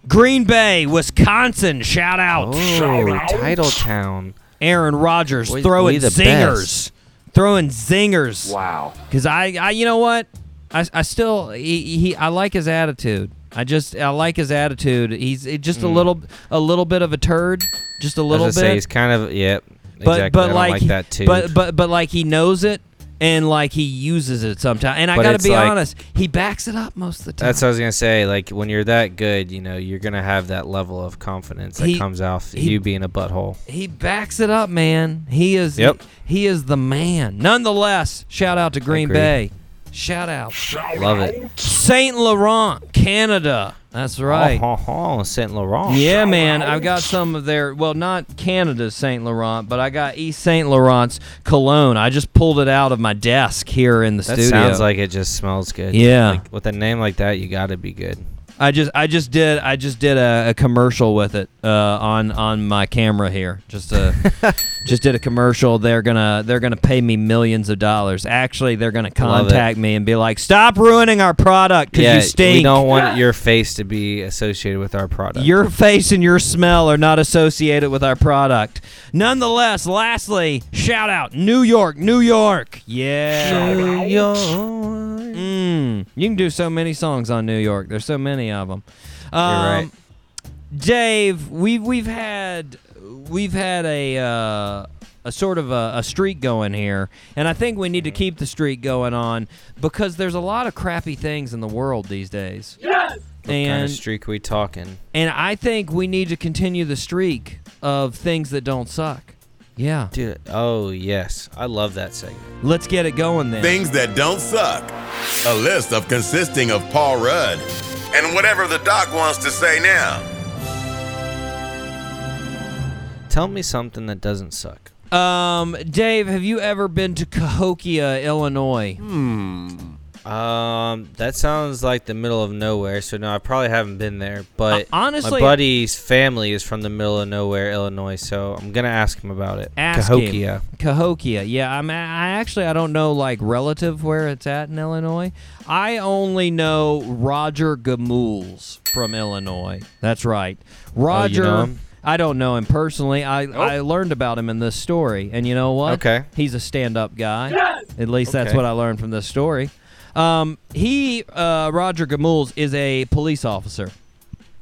Green Bay, Wisconsin. Shout out, Oh, Title Town. Aaron Rodgers We- throwing we the zingers, throwing zingers. Wow. Because I, I, you know what? I, I still, he, he, I like his attitude. I just, I like his attitude. He's just a mm. little, a little bit of a turd, just a little was bit. say he's kind of yep. but, exactly. but like, like that too. but, but, but like he knows it, and like he uses it sometimes. And I But got it's to be like- honest, he backs it up most of the time. That's what I was gonna say. Like when you're that good, you know, you're gonna have that level of confidence that He- comes off he- you being a butthole. he backs it up, man. He is Yep. he, is the man. Nonetheless, shout out to Green Agree. Bay. Shout out. Love it. Saint Laurent, Canada. That's oh, right. Oh, oh, oh, Saint Laurent. Yeah, man. I've got some of their, well, not Canada's Saint Laurent, but I got Yves Saint Laurent's cologne. I just pulled it out of my desk here in the That studio. sounds like it just smells good. Yeah. Like, with a name like that, you got to be good. I just, I just did, I just did a, a commercial with it uh, on on my camera here. Just a, just did a commercial. They're gonna, they're gonna pay me millions of dollars. Actually, they're gonna contact me and be like, "Stop ruining our product because yeah, you stink." we don't want your face to be associated with our product. Your face and your smell are not associated with our product. Nonetheless, lastly, shout out New York, New York. Yeah. New York. Mm, you can do so many songs on New York. There's so many of them. Um, right. Dave, we've we've had we've had a uh, a sort of a, a streak going here, and I think we need to keep the streak going on because there's a lot of crappy things in the world these days. Yes. What kind And of streak we talking? and I think we need to continue the streak of things that don't suck. Yeah. Dude, oh yes, I love that segment. Let's get it going then. Things that don't suck. A list of consisting of Paul Rudd and whatever the doc wants to say now. Tell me something that doesn't suck. Um, Dave, have you ever been to Cahokia, Illinois? Um, that sounds like the middle of nowhere. So no, I probably haven't been there. But Uh, honestly- my buddy's family is from the middle of nowhere, Illinois. So I'm gonna ask him about it. Ask Cahokia. him. Cahokia. Yeah, I'm. I actually I don't know like relative where it's at in Illinois. I only know Roger Gamools from Illinois. That's right. Roger. know? I don't know him personally. I, I learned about him in this story, and you know what? Okay. He's a stand-up guy. Yes! At least that's what I learned from this story. Um, he, uh, Roger Gamools, is a police officer.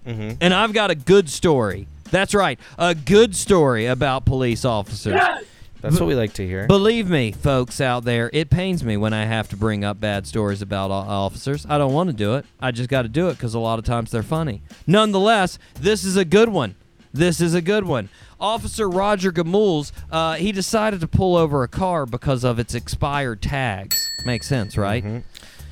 Mhm. And I've got a good story. That's right, a good story about police officers. That's what we like to hear. Believe me, folks out there, it pains me when I have to bring up bad stories about officers. I don't want to do it. I just got to do it because a lot of times they're funny. Nonetheless, this is a good one. This is a good one. Officer Roger Gamools, uh, he decided to pull over a car because of its expired tags. Makes sense, right?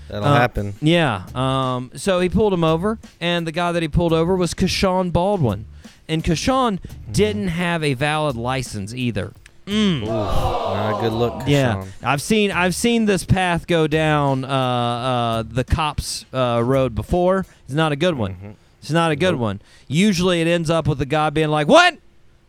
That'll Uh, happen. Yeah. Um, so he pulled him over, and the guy that he pulled over was Kashawn Baldwin. And Kashawn didn't have a valid license either. Not a good look. Yeah, I've seen I've seen this path go down uh, uh, the cops uh, road before. It's not a good one. It's not a good one. Usually, it ends up with the guy being like, "What?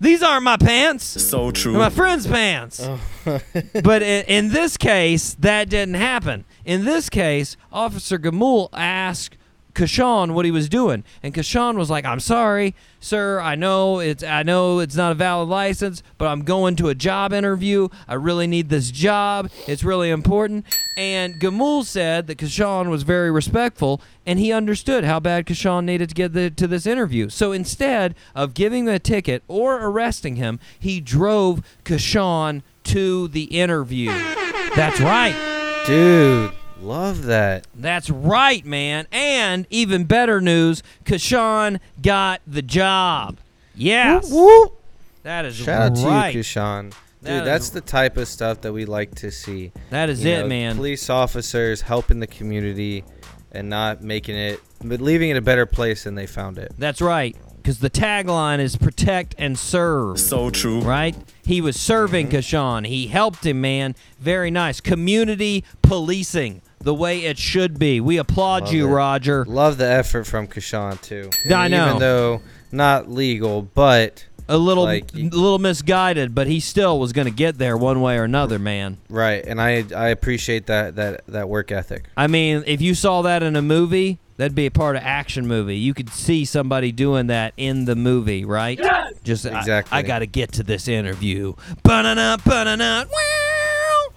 These aren't my pants. So true. They're my friend's pants." Oh. but in, in this case, that didn't happen. In this case, Officer Gamul asked Kashawn what he was doing, and Kashawn was like, "I'm sorry, sir. I know it's I know it's not a valid license, but I'm going to a job interview. I really need this job. It's really important." And Gamul said that Kashawn was very respectful, and he understood how bad Kashawn needed to get the, to this interview. So instead of giving him a ticket or arresting him, he drove Kashawn to the interview. That's right. Dude, love that. That's right, man. And even better news, Kashawn got the job. Yes. That is Shout out to you, Kashawn. That Dude, is- that's the type of stuff that we like to see. That is You it, know, man. Police officers helping the community and not making it, but leaving it a better place than they found it. That's right. Because the tagline is protect and serve. So true. Right? He was serving Mm-hmm. Kashawn. He helped him, man. Very nice. Community policing, the way it should be. We applaud Love you, it. Roger. Love the effort from Kashawn too. I know. Even though not legal, but A little, Like, a little misguided, but he still was going to get there one way or another, man. right. And I I appreciate that that that work ethic. I mean, if you saw that in a movie, that'd be a part of action movie. You could see somebody doing that in the movie, right? Just I- Exactly. I, got to get to this interview. Ba-na-na, ba-na-na,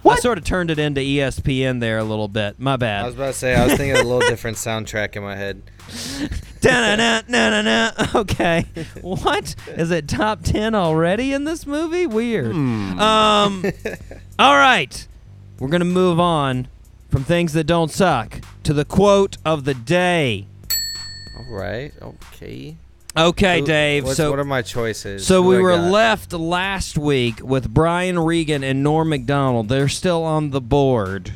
wow. I sort of turned it into ESPN there a little bit. My bad. I was about to say I was thinking a little different soundtrack in my head. Da-na-na, na-na-na. Okay. What? Is it top 10 already in this movie? Weird. Um All right. we're going to move on from things that don't suck to the quote of the day. All right. Okay. Okay, Dave. what's- so what are my choices? So Who we I were got? left last week with Brian Regan and Norm Macdonald. They're still on the board.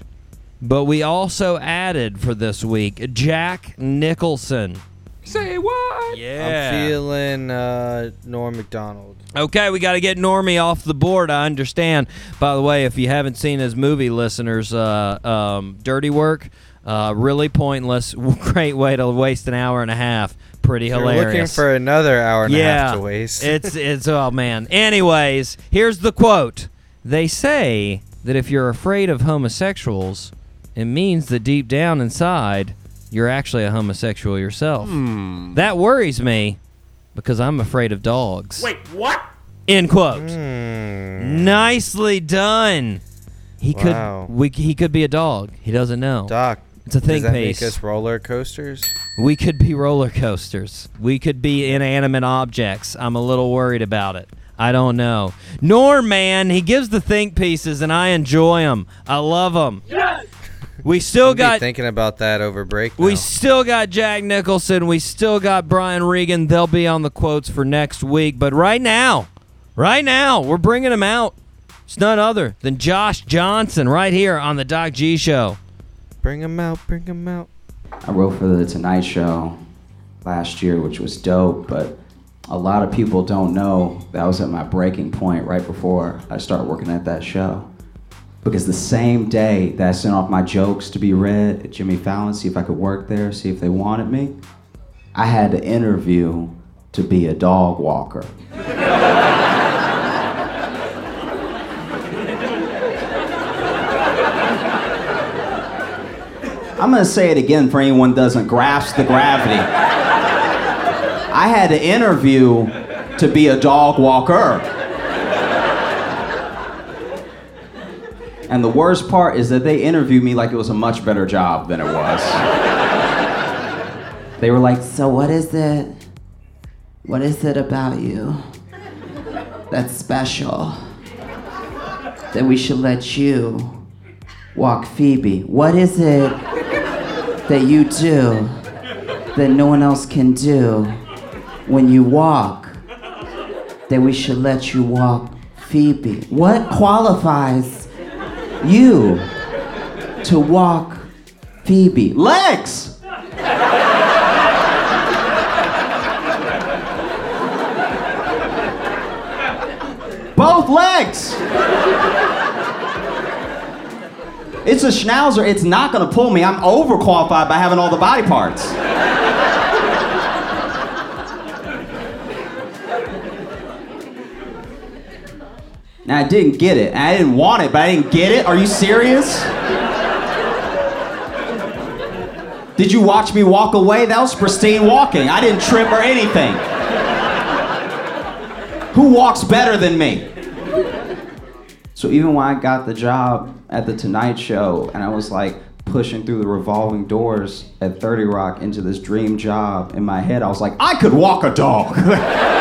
But we also added for this week Jack Nicholson. Say what? Yeah. I'm feeling uh, Norm Macdonald. Okay, we got to get Normie off the board. I understand. By the way, if you haven't seen his movie, listeners, uh, um, Dirty Work, uh, really pointless. Great way to waste an hour and a half. Pretty You're hilarious. looking for another hour and a yeah, half to waste. it's it's oh man. Anyways, here's the quote. They say that if you're afraid of homosexuals, it means that deep down inside you're actually a homosexual yourself. That worries me because I'm afraid of dogs. Wait, what? End quote. Hmm. Nicely done. He Wow. could we he could be a dog. He doesn't know. Doc. It's a Does think that piece. make us roller coasters? We could be roller coasters. We could be inanimate objects. I'm a little worried about it. I don't know. Norm, man, he gives the think pieces, and I enjoy them. I love them. Yes! We still got. thinking about that over break. We still got Jack Nicholson. We still got Brian Regan. They'll be on the quotes for next week. But right now, right now, we're bringing them out. It's none other than Josh Johnson right here on the Doc G Show. Bring him out. Bring him out. I wrote for the Tonight Show last year, which was dope, but a lot of people don't know that I was at my breaking point right before I started working at that show. Because the same day that I sent off my jokes to be read at Jimmy Fallon, see if I could work there, see if they wanted me, I had to interview to be a dog walker. I'm gonna say it again for anyone doesn't grasp the gravity. I had to interview to be a dog walker. And the worst part is that they interviewed me like it was a much better job than it was. They were like, So, what is it? What is it about you that's special that we should let you walk Phoebe? What is it that you do that no one else can do when you walk that we should let you walk Phoebe? What qualifies you to walk Phoebe? Legs! Both legs! It's a schnauzer. It's not gonna pull me. I'm overqualified by having all the body parts. Now I didn't get it. I didn't want it, but I didn't get it. Are you serious? Did you watch me walk away? That was pristine walking. I didn't trip or anything. Who walks better than me? So even when I got the job at the Tonight Show and I was like pushing through the revolving doors at 30 Rock into this dream job in my head, I was like, I could walk a dog.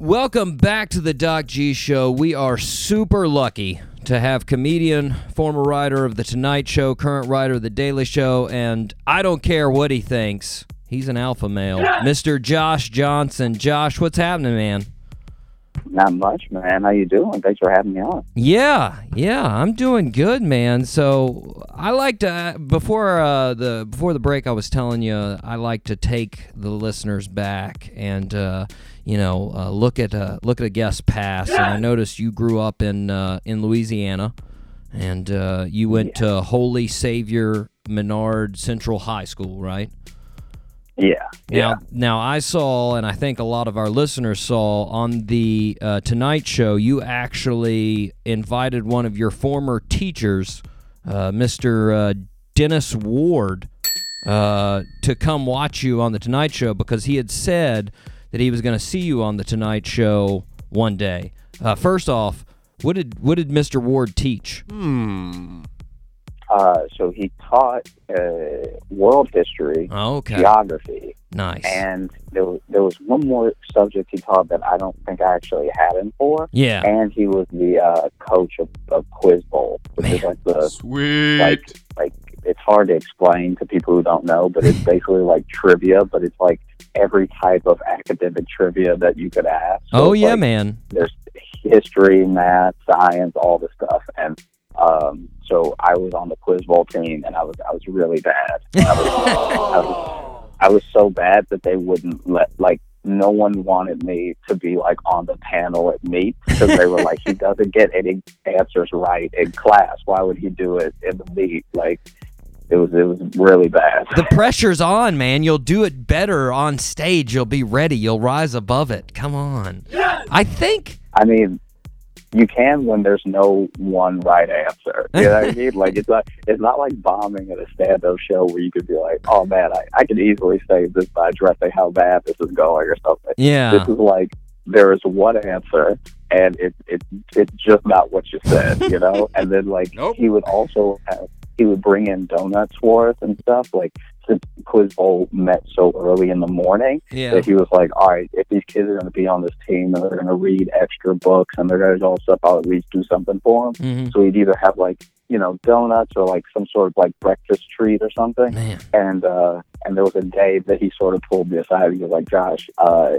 Welcome back to the Doc G Show. We are super lucky to have comedian, former writer of The Tonight Show, current writer of The Daily Show, and I don't care what he thinks. He's an alpha male. Mr. Josh Johnson. Josh, what's happening, man? Not much, man. How you doing? Thanks for having me on. Yeah, yeah, I'm doing good, man. So I like to before uh, the before the break, I was telling you I like to take the listeners back and uh, you know uh, look at uh, look at a guest past. And I noticed you grew up in uh, in Louisiana, and uh, you went to Holy Savior Menard Central High School, right? Yeah. Now, now I saw, and I think a lot of our listeners saw on the uh, Tonight Show, you actually invited one of your former teachers, uh, Mr. Uh, Dennis Ward, uh, to come watch you on the Tonight Show because he had said that he was going to see you on the Tonight Show one day. Uh, first off, what did what did Mr. Ward teach? Uh, so he taught uh, world history, Okay. geography, Nice. and there was, there was one more subject he taught that I don't think I actually had him for. Yeah. And he was the uh, coach of, of Quiz Bowl, which is like the Sweet. like like it's hard to explain to people who don't know, but it's basically like trivia, but it's like every type of academic trivia that you could ask. So oh yeah, like, man. There's history, math, science, all this stuff, and um, so I was on the Quiz Bowl team, and I was I was really bad. I was, I was, I was so bad that they wouldn't let like no one wanted me to be like on the panel at meet because they were like he doesn't get any answers right in class. Why would he do it in the meet? Like it was it was really bad. The pressure's on, man. You'll do it better on stage. You'll be ready. You'll rise above it. Come on. I think. I mean, you can when there's no one right answer. You know what I mean? Like it's not it's not like bombing at a stand up show where you could be like, Oh man, I, I could easily save this by addressing how bad this is going or something. Yeah. This is like there is one answer and it it it's just not what you said, you know? and then like he would also have he would bring in donuts for us and stuff. Like since Quiz Bowl met so early in the morning, Yeah. that he was like, all right, if these kids are going to be on this team and they're going to read extra books and they're going to do all stuff, I'll at least do something for them. Mhm. So he'd either have like, you know, donuts or like some sort of like breakfast treat or something. Man. And, uh, and there was a day that he sort of pulled me aside. He was like, Josh, uh,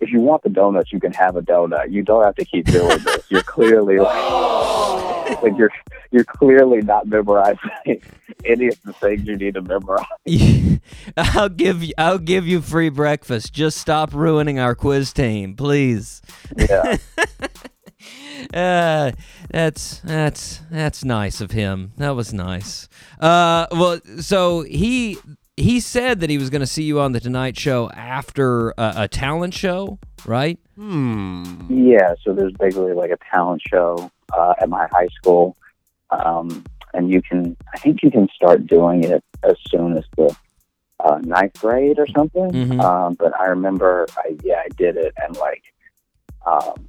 if you want the donuts, you can have a donut. You don't have to keep doing this. You're clearly like, like you're, you're clearly not memorizing any of the things you need to memorize. I'll give you. I'll give you free breakfast. Just stop ruining our quiz team, please. Yeah. Uh, that's that's that's nice of him. That was nice. Uh, well, so he he said that he was going to see you on the Tonight Show after a, a talent show, right? Hmm. Yeah, so there's basically like a talent show uh, at my high school, um, and you can, I think you can start doing it as soon as the uh, ninth grade or something. Mhm. Um, but I remember, I, yeah, I did it, and like, um,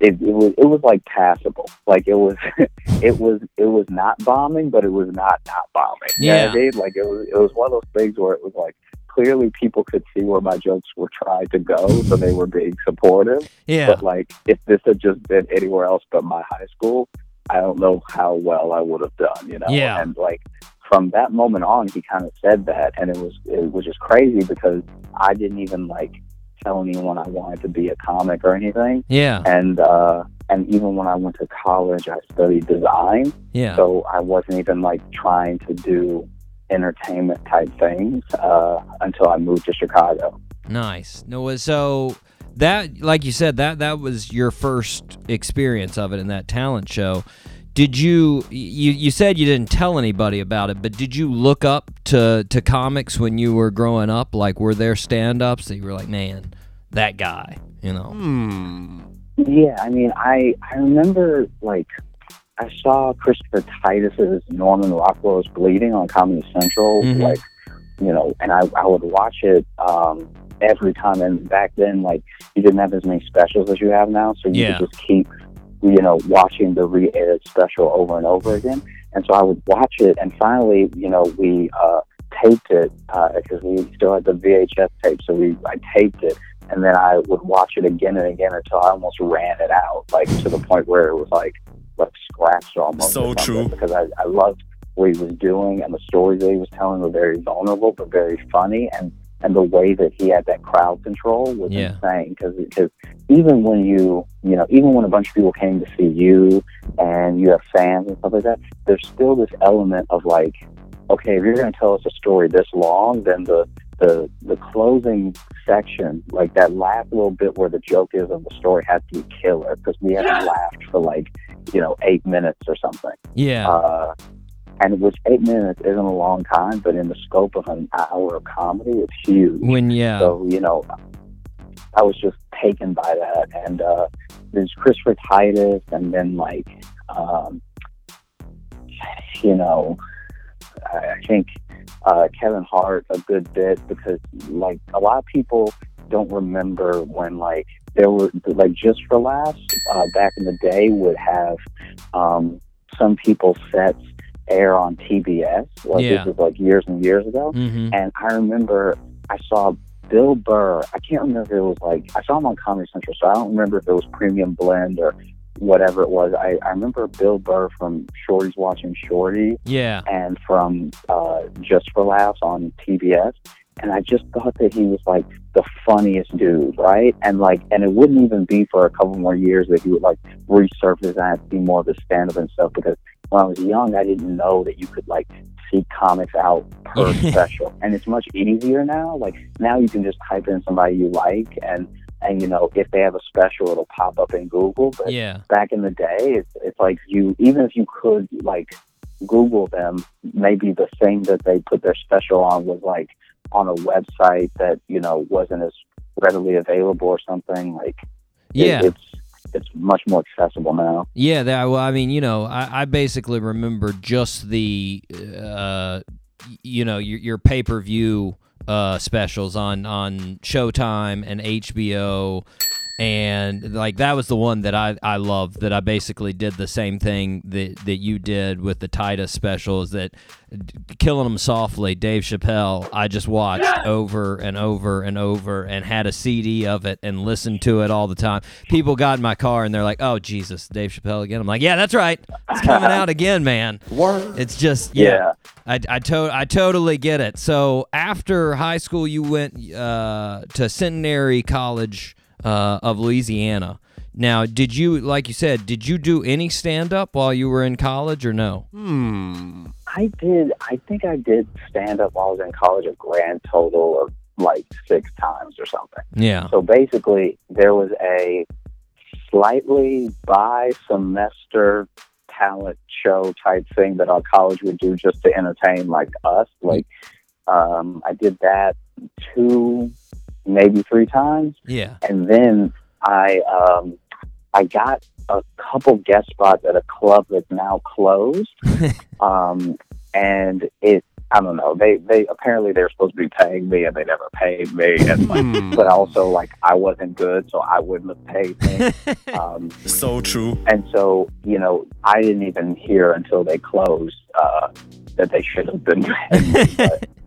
it, it was it was like passable. Like it was, it was it was not bombing, but it was not not bombing. You know I Yeah. mean? Like it was it was one of those things where it was like clearly people could see where my jokes were trying to go, so they were being supportive. Yeah. But like, if this had just been anywhere else but my high school, I don't know how well I would have done. You know? Yeah. And like from that moment on, he kind of said that, and it was it was just crazy because I didn't even like tell anyone I wanted to be a comic or anything. Yeah. And uh, and even when I went to college, I studied design. Yeah. So I wasn't even like trying to do entertainment type things uh, until I moved to Chicago. Nice. No, so that, like you said, that that was your first experience of it in that talent show. Did you you you said you didn't tell anybody about it, but did you look up to to comics when you were growing up? Like, were there stand ups that you were like, man, that guy, you know? Hmm. Yeah, I mean, I I remember like I saw Christopher Titus's Norman Rockwell's Bleeding on Comedy Central, Mhm. like you know, and I I would watch it um, every time. And back then, like you didn't have as many specials as you have now, so you Yeah. could just keep you know watching the re-aired special over and over again. And so I would watch it, and finally, you know, we uh, taped it because we still had the VHS tape, so we I taped it and then I would watch it again and again until I almost ran it out, like to the point where it was like like scratched almost. So true. Because I, I loved what he was doing and the stories that he was telling were very vulnerable but very funny and and the way that he had that crowd control was Yeah. insane because because even when you you know even when a bunch of people came to see you and you have fans and stuff like that, there's still this element of like okay, if you're going to tell us a story this long, then the the the closing section, like that last little bit where the joke is of the story, has to be killer because we haven't laughed for like you know eight minutes or something. Yeah. Uh, and which eight minutes isn't a long time, but in the scope of an hour of comedy, it's huge. When yeah. So you know, I was just taken by that, and uh, there's Christopher Titus, and then like, um, you know, I think uh, Kevin Hart a good bit because like a lot of people don't remember when like there were like just for laughs uh, back in the day would have um, some people sets air on TBS. Like Yeah. this was like years and years ago. Mhm. And I remember I saw Bill Burr. I can't remember if it was like I saw him on Comedy Central, so I don't remember if it was Premium Blend or whatever it was. I, I remember Bill Burr from Shorty's Watching Shorty Yeah. and from uh, Just for Laughs on TBS. And I just thought that he was like the funniest dude, right? And like, and it wouldn't even be for a couple more years that he would like resurface and be more of a stand-up and stuff. Because when I was young, I didn't know that you could like see comics out per special, and it's much easier now. Like now, you can just type in somebody you like, and and you know if they have a special, it'll pop up in Google. But Yeah. back in the day, it's it's like you even if you could like Google them, maybe the thing that they put their special on was like on a website that you know wasn't as readily available or something. Like it- Yeah. it's it's much more accessible now. Yeah, that, well, I mean, you know, I, I basically remember just the, uh, you know, your, your pay per view uh, specials on on Showtime and HBO, and like that was the one that I I loved. That I basically did the same thing that that you did with the Titus specials. That killing them softly, Dave Chappelle. I just watched over and over and over, and had a CD of it and listened to it all the time. People got in my car and they're like, "Oh Jesus, Dave Chappelle again." I'm like, "Yeah, that's right. It's coming out again, man." It's just yeah. I I, to- I totally get it. So after high school, you went uh, to Centenary College uh, of Louisiana. Now, did you, like you said, did you do any stand up while you were in college or no? Hmm. I did. I think I did stand up while I was in college a grand total of like six times or something. Yeah. So basically, there was a slightly by semester talent show type thing that our college would do just to entertain like us. Like, um, I did that two, maybe three times, Yeah. and then I um, I got a couple guest spots at a club that's now closed. um, and it I don't know. They they apparently they were supposed to be paying me and they never paid me. And like, but also like I wasn't good, so I wouldn't have paid me. um, So true. and so you know I didn't even hear until they closed uh, that they should have been paying me. But,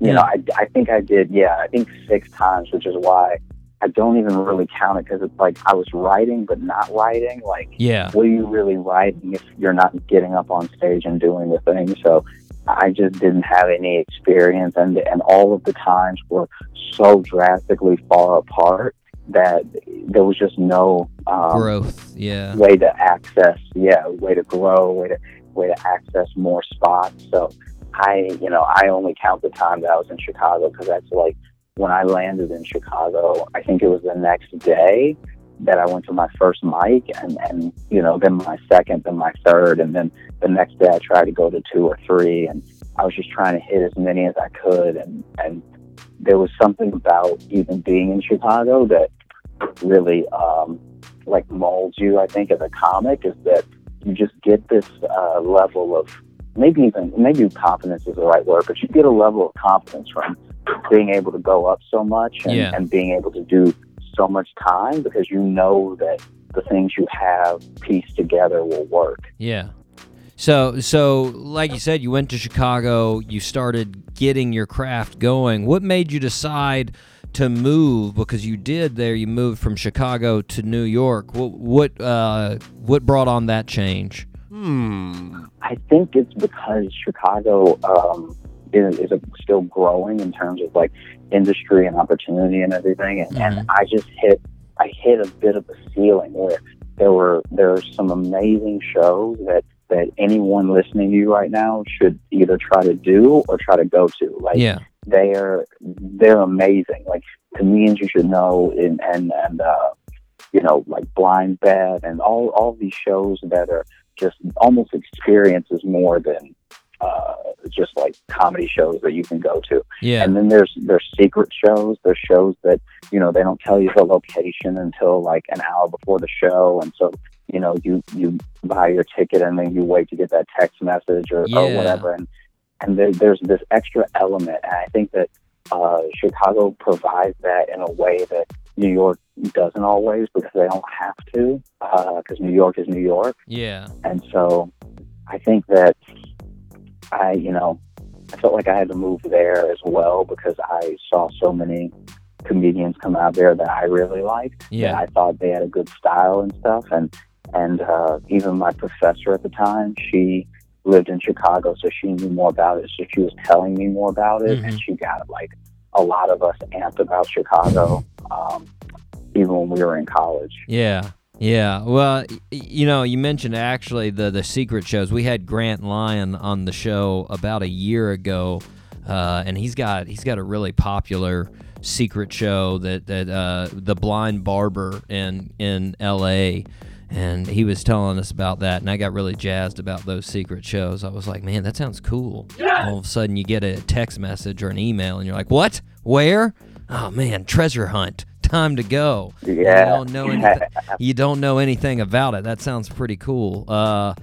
you know, I I think I did. Yeah, I think six times, which is why. I don't even really count it because it's like I was writing but not writing. Like, Yeah. what are you really writing if you're not getting up on stage and doing the thing? So I just didn't have any experience, and and all of the times were so drastically far apart that there was just no um, Growth. Yeah. way to access, yeah, way to grow, way to way to access more spots. So I, you know, I only count the time that I was in Chicago because that's like when I landed in Chicago. I think it was the next day that I went to my first mic, and and you know, then my second, then my third, and then the next day I tried to go to two or three, and I was just trying to hit as many as I could, and and there was something about even being in Chicago that really um, like molds you. I think as a comic is that you just get this uh, level of maybe even maybe confidence is the right word, but you get a level of confidence from being able to go up so much and, Yeah. and being able to do so much time because you know that the things you have pieced together will work. Yeah. So, so like you said, you went to Chicago. You started getting your craft going. What made you decide to move? Because you did there. You moved from Chicago to New York. What what uh, what brought on that change? Hmm. I think it's because Chicago um, is, is still growing in terms of like industry and opportunity and everything, and, and I just hit I hit a bit of a ceiling where there were there are some amazing shows that that anyone listening to you right now should either try to do or try to go to. Like Yeah. they're they're amazing. Like comedians you should know and and and uh, you know like Blind Bet and all all these shows that are just almost experiences more than uh, just like comedy shows that you can go to. Yeah. And then there's there's secret shows. There's shows that you know they don't tell you the location until like an hour before the show, and so you know you you buy your ticket and then you wait to get that text message or, or whatever. And and there, there's this extra element, and I think that uh, Chicago provides that in a way that New York doesn't always because they don't have to because New York is New York. Yeah. And so I think that I, you know, I felt like I had to move there as well because I saw so many comedians come out there that I really liked. Yeah. I thought they had a good style and stuff, and and uh, even my professor at the time, she lived in Chicago, so she knew more about it. So she was telling me more about it, and she got it like a lot of us amped about Chicago, um, even when we were in college. Yeah. Yeah. Well, you know, you mentioned actually the the secret shows. We had Grant Lyon on the show about a year ago, uh, and he's got he's got a really popular secret show that that uh, the Blind Barber in in L.A. And he was telling us about that, and I got really jazzed about those secret shows. I was like, "Man, that sounds cool." All of a sudden, you get a text message or an email, and you're like, "What? Where? Oh man, treasure hunt! Time to go!" Yeah. you don't know anything. you don't know anything about it. That sounds pretty cool. Uh,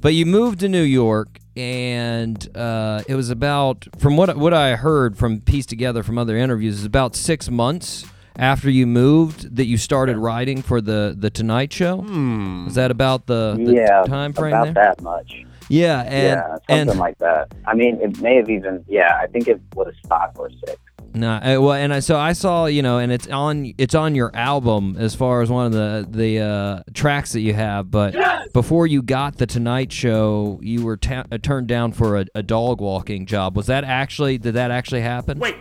but you moved to New York, and uh, it was about from what what I heard from pieced together from other interviews is about six months after you moved that you started writing for the the Tonight Show. Hmm. Is that about the, the yeah, time frame about there? that much. Yeah, and yeah, something and like that. I mean, it may have even. Yeah, I think it was five or six. No, uh, well, and I, so I saw, you know, and it's on it's on your album as far as one of the the uh, tracks that you have. But before you got the Tonight Show, you were ta- uh, turned down for a, a dog walking job. Was that actually? Did that actually happen? Wait,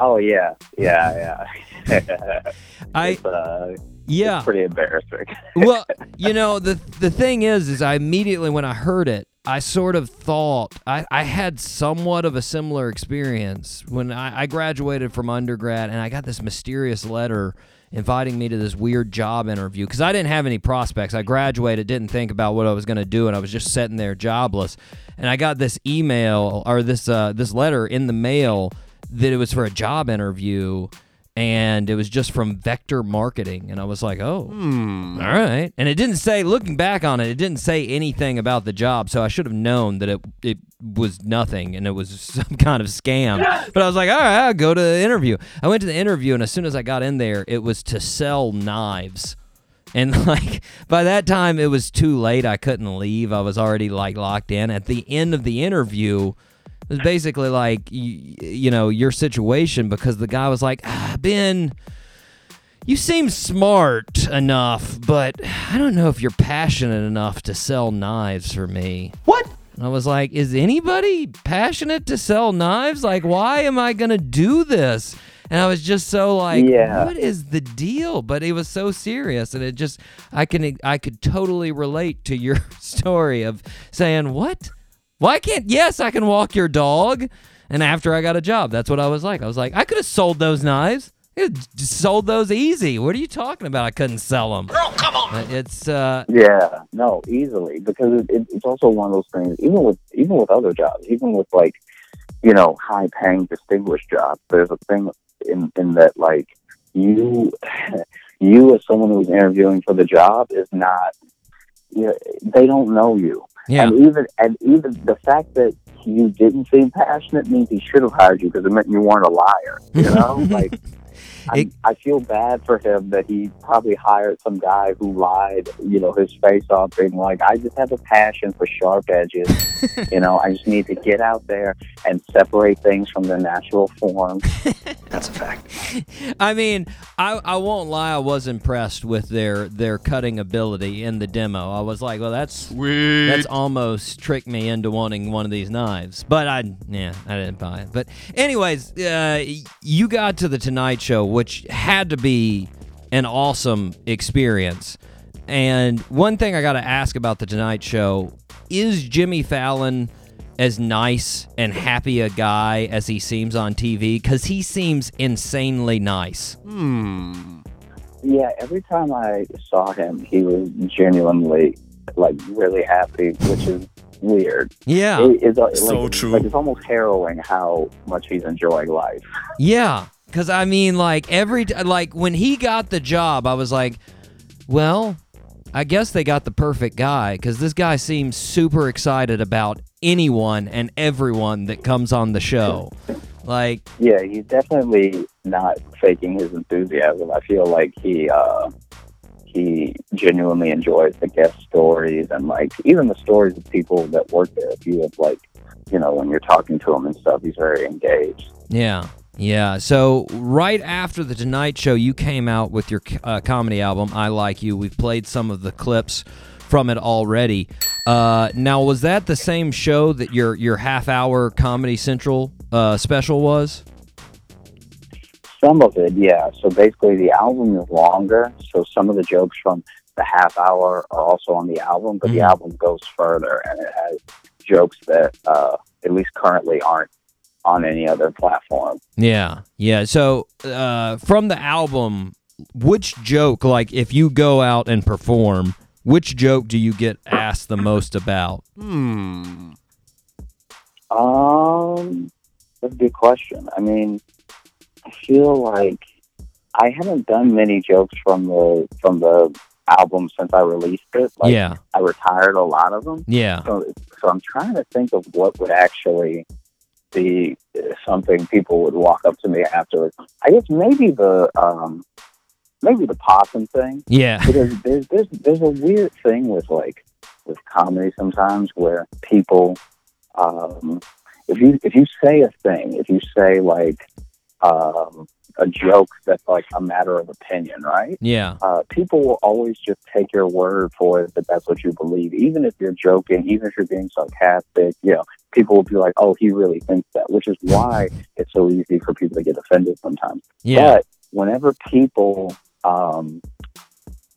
Oh yeah, yeah, yeah. I it's, uh, yeah. it's pretty embarrassing. well, you know the the thing is, is I immediately when I heard it, I sort of thought I, I had somewhat of a similar experience when I, I graduated from undergrad and I got this mysterious letter inviting me to this weird job interview because I didn't have any prospects. I graduated, didn't think about what I was going to do, and I was just sitting there jobless. And I got this email or this uh, this letter in the mail that it was for a job interview and it was just from Vector Marketing, and I was like, "Oh, hmm. all right." And it didn't say, looking back on it, it didn't say anything about the job, so I should have known that it it was nothing and it was some kind of scam. But I was like, "All right, I'll go to the interview." I went to the interview, and as soon as I got in there, it was to sell knives. And like by that time, it was too late. I couldn't leave. I was already like locked in. At the end of the interview, it was basically like you, you know your situation because the guy was like ah, ben you seem smart enough but i don't know if you're passionate enough to sell knives for me. What? I was like is anybody passionate to sell knives? Like why am i gonna do this? And i was just so like Yeah. what is the deal? But it was so serious and it just i can i could totally relate to your story of saying what why can't? Yes, I can walk your dog. And after I got a job, that's what I was like. I was like, I could have sold those knives. I just sold those easy. What are you talking about? I couldn't sell them. Girl, come on. It's uh, Yeah, no, easily because it, it, it's also one of those things. Even with even with other jobs, even with like you know high paying distinguished jobs, there's a thing in in that like you you as someone who's interviewing for the job is not. You know, they don't know you, yeah, and even and even the fact that you didn't seem passionate means he should have hired you because it meant you weren't a liar. You know, like. I, It- I feel bad for him that he probably hired some guy who lied, you know, his face off, being like, "I just have a passion for sharp edges. you know, I just need to get out there and separate things from their natural form." That's a fact. I mean, I, I won't lie. I was impressed with their their cutting ability in the demo. I was like, well, that's Sweet. that's almost tricked me into wanting one of these knives. But I, yeah, I didn't buy it. But anyways, uh, you got to the Tonight Show, which had to be an awesome experience. And one thing I got to ask about the Tonight Show is Jimmy Fallon as nice and happy a guy as he seems on TV? Because he seems insanely nice. Hmm. Yeah, every time I saw him, he was genuinely like really happy, which is weird. Yeah. It- it's, uh, like, So true. Like it's almost harrowing how much he's enjoying life. Yeah, because I mean, like every t- like when he got the job, I was like, well, I guess they got the perfect guy because this guy seems super excited about anyone and everyone that comes on the show. Like, Yeah, he's definitely not faking his enthusiasm. I feel like he uh he genuinely enjoys the guest stories and like even the stories of people that work there. If you have like you know, when you're talking to him and stuff, he's very engaged. Yeah. Yeah. So right after the Tonight Show, you came out with your uh, comedy album, I Like You. We've played some of the clips from it already. Uh, now, was that the same show that your your half hour Comedy Central uh, special was? Some of it, yeah. So basically, the album is longer. So some of the jokes from the half hour are also on the album, but the Mhm. album goes further and it has jokes that, uh, at least currently, aren't on any other platform. Yeah. Yeah. So uh, from the album, which joke, like if you go out and perform, which joke do you get asked the most about? Hmm. Um, that's a good question. I mean, I feel like I haven't done many jokes from the from the album since I released it. Like, Yeah. I retired a lot of them. Yeah. So, so I'm trying to think of what would actually be something people would walk up to me afterwards. I guess maybe the um, maybe the possum thing. Yeah. Because there's there's there's a weird thing with like with comedy sometimes where people um, if you if you say a thing, if you say like um, a joke that's like a matter of opinion, right? Yeah. uh, people will always just take your word for it that that's what you believe. Even if you're joking, even if you're being sarcastic, you know, people will be like, oh, he really thinks that, which is why it's so easy for people to get offended sometimes. Yeah. But whenever people um,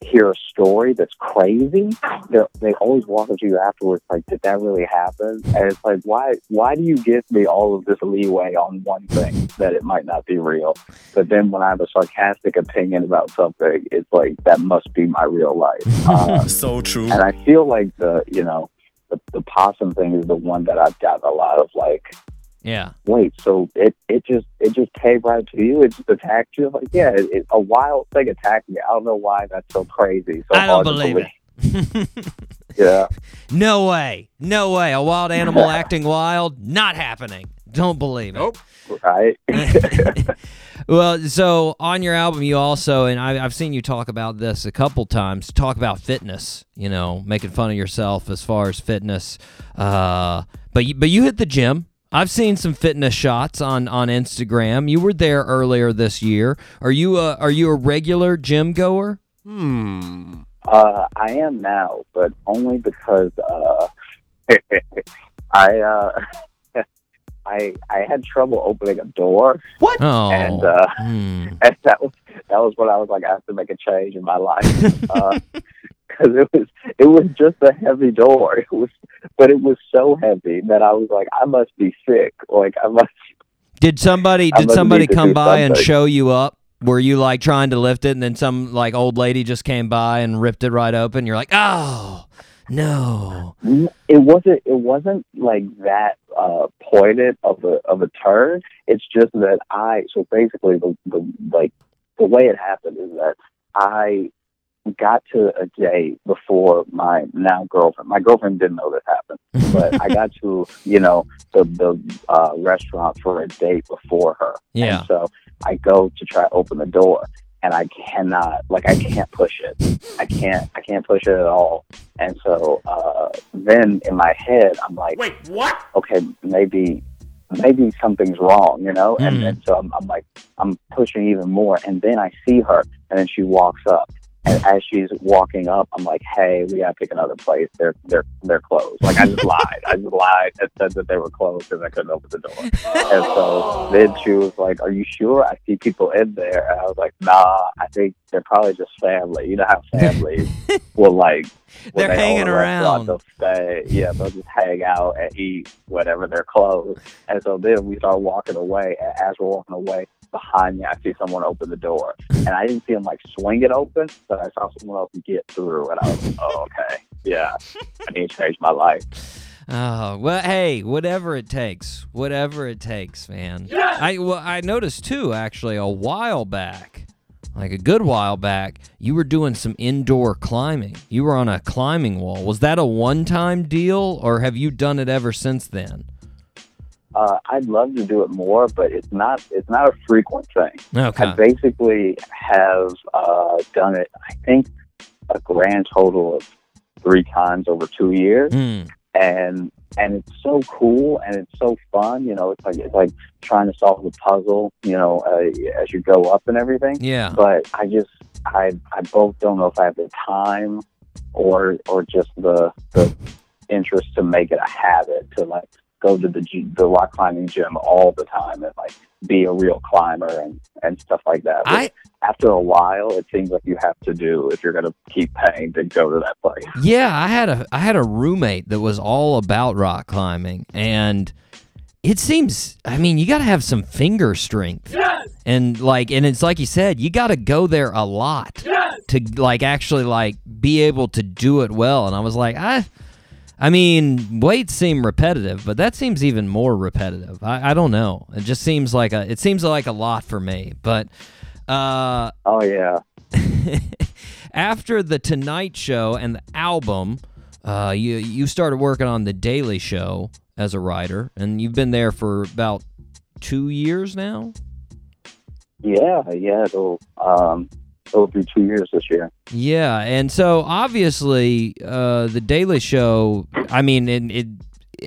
hear a story that's crazy, they're- they always walk up to you afterwards like, did that really happen? And it's like, why, why do you give me all of this leeway on one thing that it might not be real? But then when I have a sarcastic opinion about something, it's like, that must be my real life. Uh, So true. and I feel like the, you know, the, the possum thing is the one that I've gotten a lot of like, Yeah. wait, so it, it just it just came right to you? It just attacked you? Like, yeah, it, it, a wild thing attacked me. I don't know why that's so crazy. So I don't believe believe. Yeah. No way. No way. A wild animal acting wild? Not happening. Don't believe it. Nope. Right. Well, so on your album, you also, and I, I've seen you talk about this a couple times, talk about fitness, you know, making fun of yourself as far as fitness. Uh, but, you, but you hit the gym. I've seen some fitness shots on, on Instagram. You were there earlier this year. Are you a, are you a regular gym goer? Hmm. Uh, I am now, but only because uh, I uh, I I had trouble opening a door. What? Oh. And uh, Hmm. and that was that was when I was like, I have to make a change in my life because it was it was just a heavy door. It was, but it was so heavy that I was like, I must be sick. Like I must. Did somebody I did somebody come do by and show you up? Were you like trying to lift it and then some like old lady just came by and ripped it right open? You're like, "Oh, no." It wasn't. It wasn't like that uh, pointed of a of a turn. It's just that I. So basically, the the like the way it happened is that I got to a date before my now girlfriend. My girlfriend didn't know this happened, but I got to you know the the uh, restaurant for a date before her. Yeah. And so I go to try open the door, and I cannot. Like I can't push it. I can't. I can't push it at all. And so uh, then in my head, I'm like, Wait, what? okay, maybe maybe something's wrong, you know? And Mhm. then so I'm, I'm like, I'm pushing even more. And then I see her, and then she walks up. And as she's walking up, I'm like, "Hey, we gotta pick another place. They're they're they're closed." Like I just lied. I just lied and said that they were closed because I couldn't open the door. And so then she was like, "Are you sure? I see people in there." And I was like, "Nah, I think they're probably just family. You know how families will like They're they hanging around. They'll stay. Yeah, they'll just hang out and eat whatever they're closed. And so then we start walking away. And as we're walking away, behind me, I see someone open the door, and I didn't see him like swing it open, but I saw someone else get through, and I was like, "Oh, okay, yeah, I need to change my life." Oh well, hey, whatever it takes, whatever it takes, man. I well, I noticed too, actually, a while back, like a good while back, you were doing some indoor climbing. You were on a climbing wall. Was that a one-time deal, or have you done it ever since then? Uh, I'd love to do it more, but it's not. It's not a frequent thing. Okay. I basically have uh, done it. I think a grand total of three times over two years. Hmm. and and it's so cool and it's so fun. You know, it's like it's like trying to solve a puzzle. You know, uh, as you go up and everything. Yeah. But I just I I both don't know if I have the time or or just the the interest to make it a habit to like go to the G, the rock climbing gym all the time and like be a real climber and and stuff like that. But I- after a while, it seems like you have to do if you're going to keep paying to go to that place. Yeah, I had a I had a roommate that was all about rock climbing and it seems I mean, you got to have some finger strength. And like and it's like you said, you got to go there a lot to like actually like be able to do it well and I was like, I I mean, weights seem repetitive, but that seems even more repetitive. I, I don't know. It just seems like a it seems like a lot for me. But uh Oh yeah. after the Tonight Show and the album, uh, you you started working on the Daily Show as a writer, and you've been there for about two years now. Yeah, yeah, um it'll be two years this year. Yeah, and so obviously, uh, the Daily Show. I mean, it, it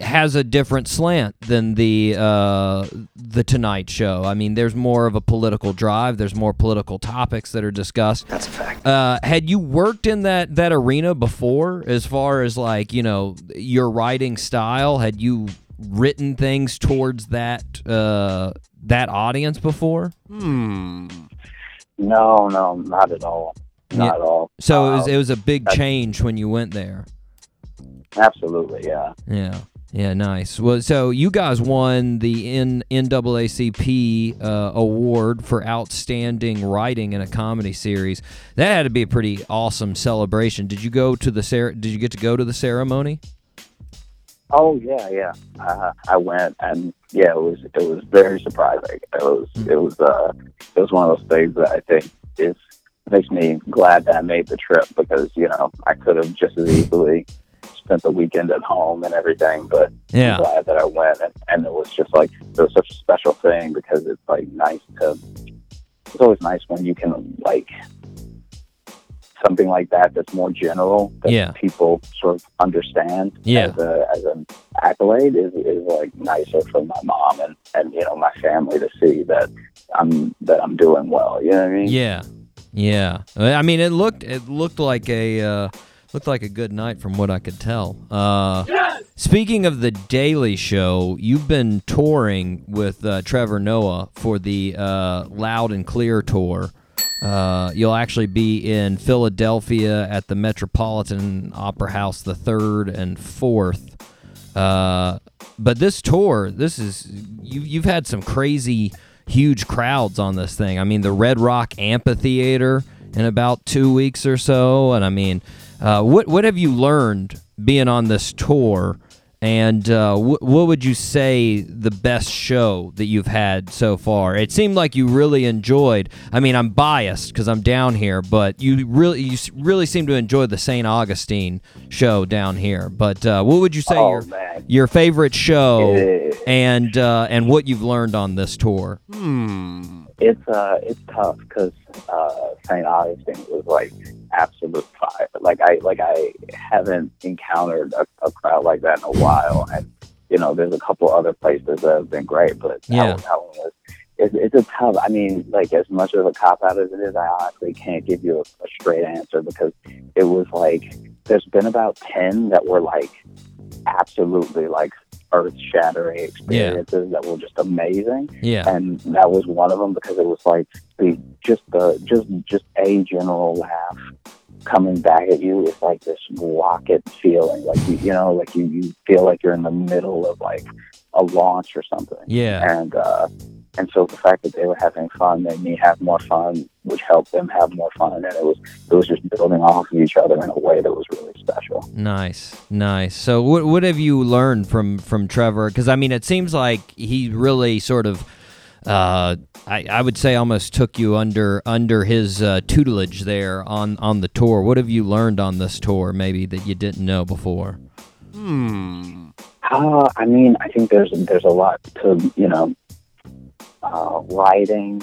has a different slant than the uh, the Tonight Show. I mean, there's more of a political drive. There's more political topics that are discussed. That's a fact. Uh, had you worked in that that arena before, as far as like you know your writing style? Had you written things towards that uh, that audience before? Hmm. No, no, not at all. Not Yeah. at all. So it was Um, it was a big change when you went there. Absolutely, yeah. Yeah. Yeah, nice. Well, so you guys won the N- NAACP uh, award for outstanding writing in a comedy series. That had to be a pretty awesome celebration. Did you go to the cer- Did you get to go to the ceremony? Oh yeah, yeah. Uh, I went and yeah, it was it was very surprising. It was Hmm. it was uh it was one of those things that I think is makes me glad that I made the trip because you know I could have just as easily spent the weekend at home and everything, but Yeah. I'm glad that I went and, and it was just like it was such a special thing because it's like nice to. It's always nice when you can like something like that that's more general that Yeah. people sort of understand Yeah. as a as an accolade is, is like nicer for my mom and, and you know my family to see that I'm that I'm doing well. You know what I mean? Yeah, yeah. I mean, it looked it looked like a uh, looked like a good night from what I could tell. Uh, Speaking of the Daily Show, you've been touring with uh, Trevor Noah for the uh, Loud and Clear tour. Uh, you'll actually be in Philadelphia at the Metropolitan Opera House the third and fourth. Uh, but this tour, this is you, you've had some crazy, huge crowds on this thing. I mean, the Red Rock Amphitheater in about two weeks or so, and I mean, uh, what what have you learned being on this tour? And uh, wh- what would you say the best show that you've had so far? It seemed like you really enjoyed. I mean, I'm biased because I'm down here, but you really you really seem to enjoy the St. Augustine show down here. But uh, what would you say Oh, your man. your favorite show Yeah. and uh, and what you've learned on this tour? Hmm. It's uh it's tough because uh, St. Augustine was like absolute fire. Like I like I haven't encountered a, a crowd like that in a while, and you know there's a couple other places that have been great, but that Yeah. one, that one was. It's, it's a tough. I mean, like as much of a cop out as it is, I honestly can't give you a, a straight answer because it was like there's been about ten that were like absolutely like earth shattering experiences that were just amazing. Yeah, and that was one of them because it was like the just the just just a general laugh coming back at you is like this rocket feeling. Like you you know like you you feel like you're in the middle of like a launch or something. Yeah, and uh and so the fact that they were having fun made me have more fun which helped them have more fun and it was it was just building off of each other in a way that was really special nice, nice. So what what have you learned from from Trevor? Because I mean, it seems like he really sort of. Uh, I, I would say almost took you under under his uh, tutelage there on, on the tour. What have you learned on this tour, maybe that you didn't know before? Hmm. Uh, I mean, I think there's there's a lot to you know, uh, writing,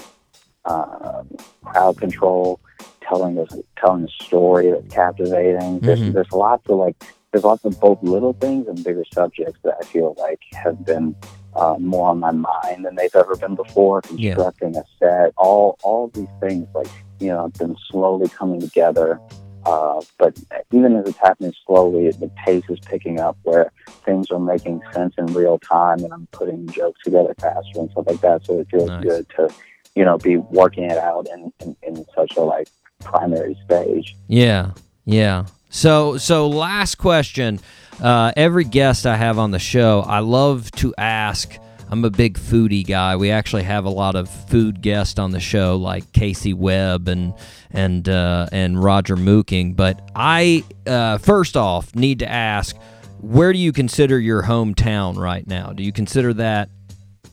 uh, crowd control, telling a telling a story that's captivating. There's Mhm. there's a lot to like there's lots of both little things and bigger subjects that I feel like have been uh, more on my mind than they've ever been before. Yeah. Constructing a set, all all these things like you know have been slowly coming together. Uh, but even as it's happening slowly, the pace is picking up where things are making sense in real time, and I'm putting jokes together faster and stuff like that. So it feels Nice. good to, you know, be working it out in, in, in such a like primary stage. Yeah, yeah. So, so last question. Uh, every guest I have on the show, I love to ask. I'm a big foodie guy. We actually have a lot of food guests on the show, like Casey Webb and and uh, and Roger Mooking. But I uh, first off need to ask, where do you consider your hometown right now? Do you consider that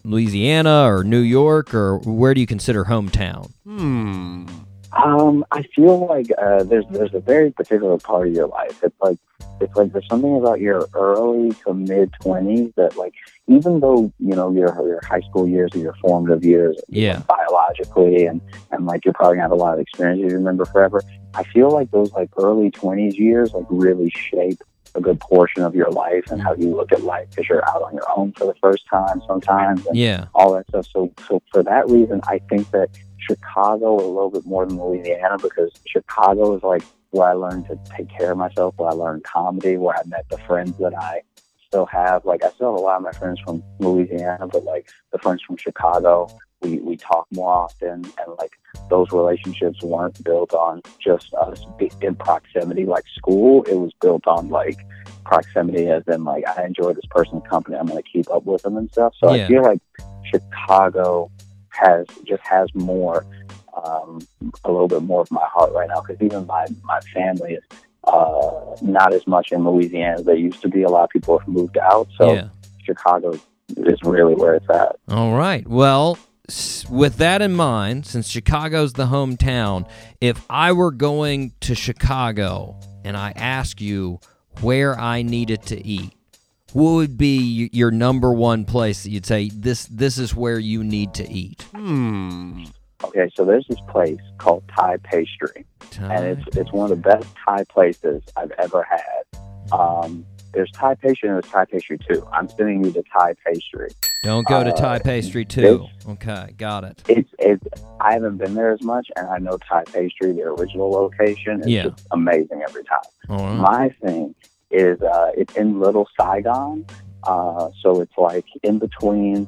Louisiana or New York, or where do you consider hometown? Hmm. Um, I feel like uh, there's there's a very particular part of your life. It's like it's like there's something about your early to mid twenties that like even though you know your your high school years or your formative years Yeah. biologically and and like you're probably gonna have a lot of experience you remember forever. I feel like those like early twenties years like really shape a good portion of your life and how you look at life because you're out on your own for the first time sometimes and Yeah. all that stuff. So, so for that reason, I think that Chicago a little bit more than Louisiana because Chicago is like where I learned to take care of myself, where I learned comedy, where I met the friends that I still have. Like I still have a lot of my friends from Louisiana, but like the friends from Chicago, we we talk more often, and like those relationships weren't built on just us in proximity like school. It was built on like proximity as in like I enjoy this person's company, I'm gonna keep up with them and stuff. So Yeah. I feel like Chicago has just has more, um, a little bit more of my heart right now because even my my family is uh, not as much in Louisiana as they used to be. A lot of people have moved out, so Yeah. Chicago is really where it's at. All right. Well, with that in mind, since Chicago's the hometown, if I were going to Chicago and I ask you where I needed to eat, what would be your number one place that you'd say this this is where you need to eat? Hmm. Okay, so there's this place called Thai Pastry. and it's it's one of the best Thai places I've ever had. Um, there's Thai pastry and there's Thai pastry too. I'm sending you the Thai pastry. Don't go to uh, Thai Pastry too. Okay, got it. It's it's I haven't been there as much, and I know Thai pastry, the original location, is Yeah. just amazing every time. Right. My thing is uh, it's in Little Saigon, uh, so it's like in between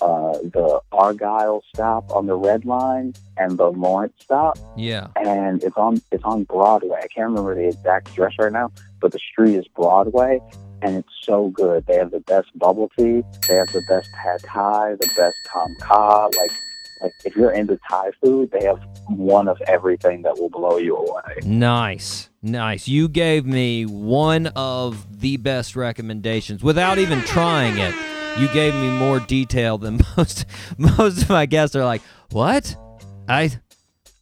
uh, the Argyle stop on the Red Line and the Lawrence stop Yeah. and it's on it's on Broadway. I can't remember the exact address right now, but the street is Broadway, and it's so good. They have the best bubble tea. They have the best pad thai, the best tom kha. Like, like if you're into Thai food, they have one of everything that will blow you away. Nice. Nice. You gave me one of the best recommendations without even trying it. You gave me more detail than most most of my guests are like, "What? I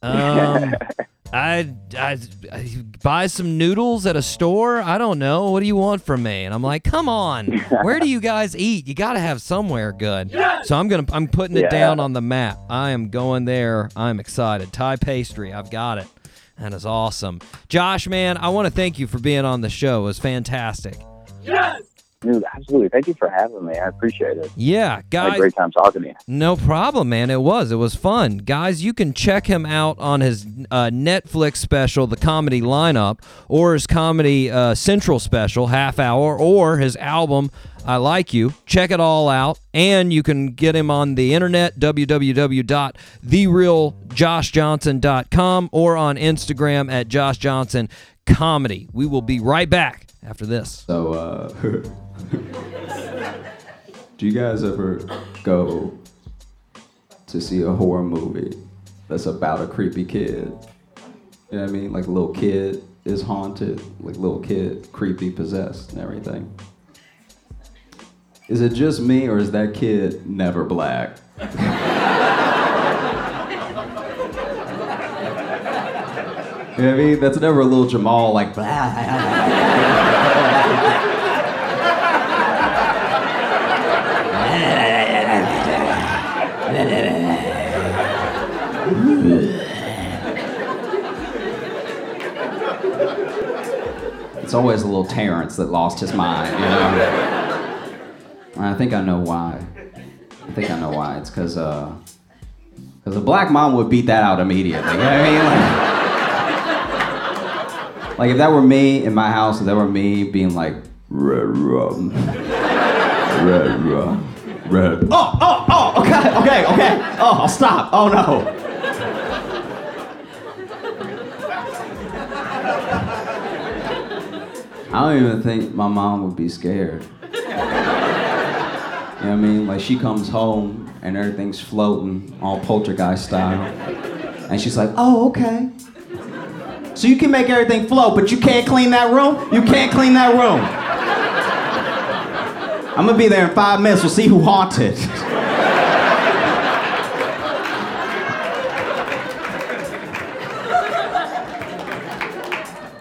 um I, I I buy some noodles at a store? I don't know. What do you want from me?" And I'm like, "Come on. Where do you guys eat? You got to have somewhere good." So I'm to I'm putting it Yeah. down on the map. I am going there. I'm excited. Thai pastry. I've got it. That is awesome. Josh, man, I want to thank you for being on the show. It was fantastic. Dude, absolutely. Thank you for having me. I appreciate it. Yeah, I had a guys. great time talking to you. No problem, man. It was. It was fun. Guys, you can check him out on his uh, Netflix special, The Comedy Lineup, or his Comedy uh, Central special, Half Hour, or his album, I Like You. Check it all out. And you can get him on the internet, www.therealjoshjohnson.com, or on Instagram at Josh Johnson Comedy. We will be right back after this. So, uh, do you guys ever go to see a horror movie that's about a creepy kid? You know what I mean? Like a little kid is haunted, like little kid creepy possessed and everything. Is it just me or is that kid never black? You know what I mean? That's never a little Jamal like It's It's always a little Terrence that lost his mind, you know. And I think I know why. I think I know why. It's because uh, because a black mom would beat that out immediately. You know what I mean? Like, like if that were me in my house, if that were me being like, red rum, red rum, red. Oh, oh, oh, okay, okay, okay. Oh, I'll stop. Oh no. I don't even think my mom would be scared. You know what I mean? Like she comes home and everything's floating, all poltergeist style. And she's like, oh, okay. So you can make everything float, but you can't clean that room? You can't clean that room. I'm gonna be there in five minutes. We'll see who haunted.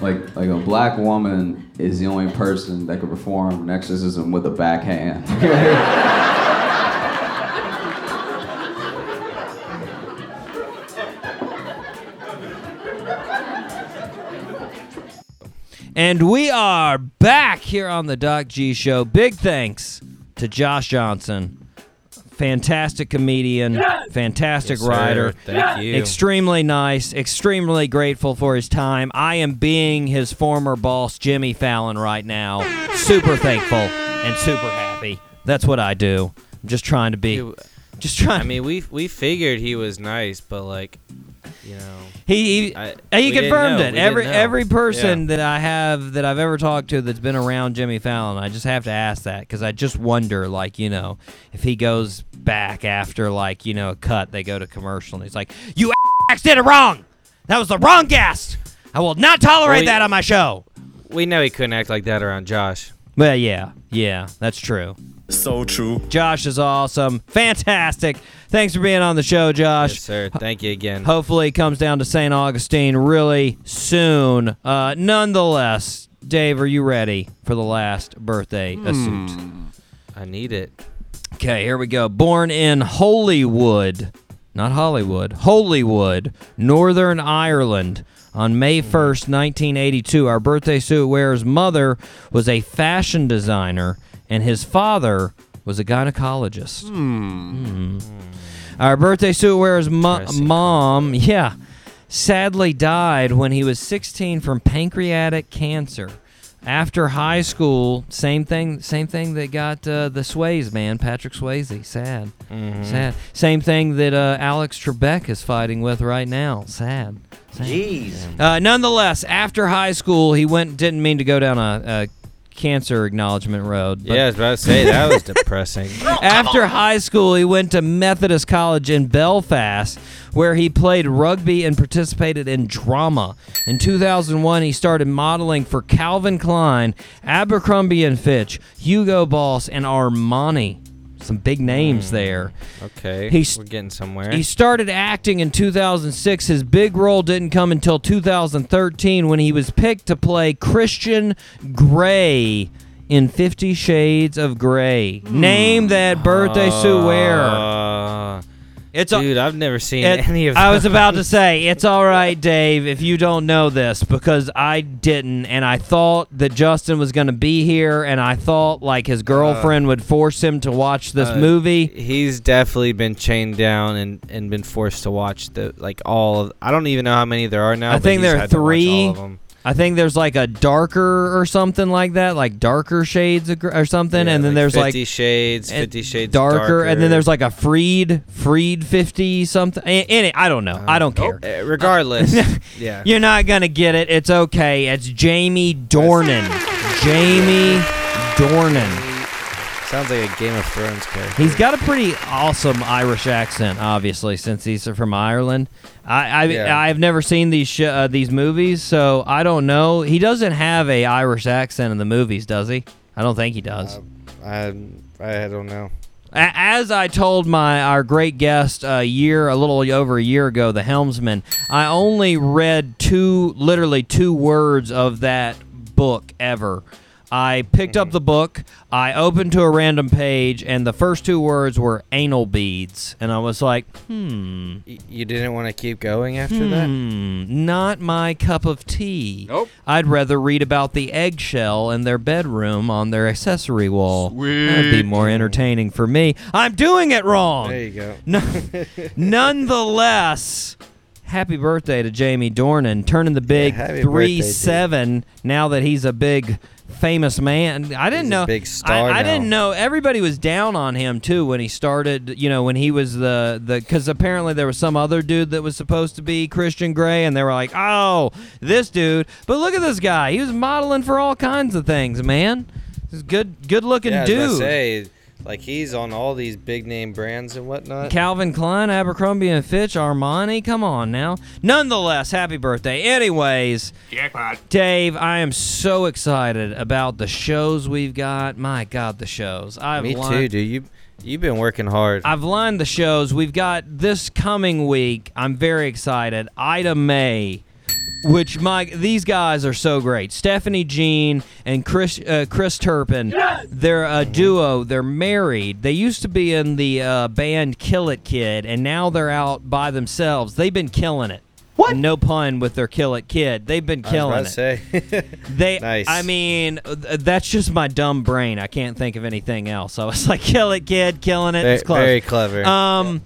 like, like a black woman is the only person that could perform an exorcism with a backhand. And we are back here on the Doc G Show. Big thanks to Josh Johnson. Fantastic comedian, fantastic Yes, writer. Thank you. Extremely nice, extremely grateful for his time. I am being his former boss, Jimmy Fallon, right now. Super thankful and super happy. That's what I do. I'm just trying to be. Just trying. I mean, we we figured he was nice, but like, you know, He he, I- he confirmed it. We Every every person Yeah. that I have that I've ever talked to that's been around Jimmy Fallon, I just have to ask that because I just wonder, like you know, if he goes back after like you know a cut, they go to commercial and he's like, "You ass did it wrong. That was the wrong guest. I will not tolerate Well, he- that on my show." we know he couldn't act like that around Josh. Well, yeah, yeah, that's true. So true. Josh is awesome, fantastic. Thanks for being on the show, Josh. Yes, sir. Thank you again. Hopefully, it comes down to St. Augustine really soon. Uh, nonetheless, Dave, are you ready for the last birthday suit? I need it. Okay, here we go. Born in Holywood, not Hollywood, Holywood, Northern Ireland. On May 1st, 1982, our birthday suit wearer's mother was a fashion designer and his father was a gynecologist. Hmm. Our birthday suit wearer's mo- mom, yeah, sadly died when he was 16 from pancreatic cancer. After high school, same thing, same thing that got uh, the Sways man, Patrick Swayze. Sad, sad. Same thing that uh, Alex Trebek is fighting with right now. Sad. sad. Jeez. Uh, nonetheless, after high school, he went. Didn't mean to go down a, a cancer acknowledgement road. but- Yeah, I was about to say that was depressing. after high school, he went to Methodist College in Belfast, where he played rugby and participated in drama. In 2001, he started modeling for Calvin Klein, Abercrombie and Fitch, Hugo Boss, and Armani. Some big names hmm. there. Okay, He's- we're getting somewhere. He started acting in 2006. His big role didn't come until 2013 when he was picked to play Christian Grey in Fifty Shades of Grey. Hmm. Name that birthday suit wearer. Uh, Uh, It's a- dude, I've never seen It- any of. I was about to say, it's all right, Dave, if you don't know this, because I didn't, and I thought that Justin was going to be here, and I thought like his girlfriend would force him to watch this Uh, movie. He's definitely been chained down and, and been forced to watch the like all of. I don't even know how many there are now. I think there are had to watch three. All of 'em. I think there's like a darker or something like that, like darker shades or something, Yeah, and then like there's 50 like shades, 50 shades darker, and then there's like a freed, freed fifty something. In it, I don't know. I don't care. Uh, regardless, yeah. You're not gonna get it. It's okay. It's Jamie Dornan. Jamie Dornan. Sounds like a Game of Thrones character. He's got a pretty awesome Irish accent, obviously, since he's from Ireland. I, I Yeah. I've never seen these sh- uh, these movies, so I don't know. He doesn't have a Irish accent in the movies, does he? I don't think he does. I I don't know. As I told my our great guest a year, a little over a year ago, the helmsman, I only read two, literally two words of that book ever. I picked up the book. I opened to a random page, and the first two words were anal beads, and I was like, hmm. You didn't want to keep going after that? Hmm, not my cup of tea. Nope. I'd rather read about the eggshell in their bedroom on their accessory wall. That'd be more entertaining for me. I'm doing it wrong. There you go. No, nonetheless, happy birthday to Jamie Dornan, turning the big happy birthday, three dude. seven. Now that he's a big famous man, I didn't He's know. big star I, I didn't know. Everybody was down on him too when he started. You know, when he was the the because apparently there was some other dude that was supposed to be Christian Grey, and they were like, oh, this dude. But look at this guy. He was modeling for all kinds of things, man. A good, good looking Yeah, dude. Say, like he's on all these big name brands and whatnot. Calvin Klein, Abercrombie and Fitch, Armani. Come on now. Nonetheless, happy birthday. Anyways, jackpot. Dave, I am so excited about the shows we've got. My God, the shows. I've Me too, lined, dude. You you've been working hard. I've lined the shows. We've got this coming week. I'm very excited. Ida Mae. Which Mike, these guys are so great. Stephanie Jean and Chris uh, Chris Turpin. They're a duo. They're married. They used to be in the uh, band Kill It Kid, and now they're out by themselves. They've been killing it. What? No pun with their Kill It Kid. They've been I was killing about it. to say. They, Nice. I mean, th- that's just my dumb brain. I can't think of anything else. I was like, "Kill it, kid, killing it." Very- it's close. very clever. Um,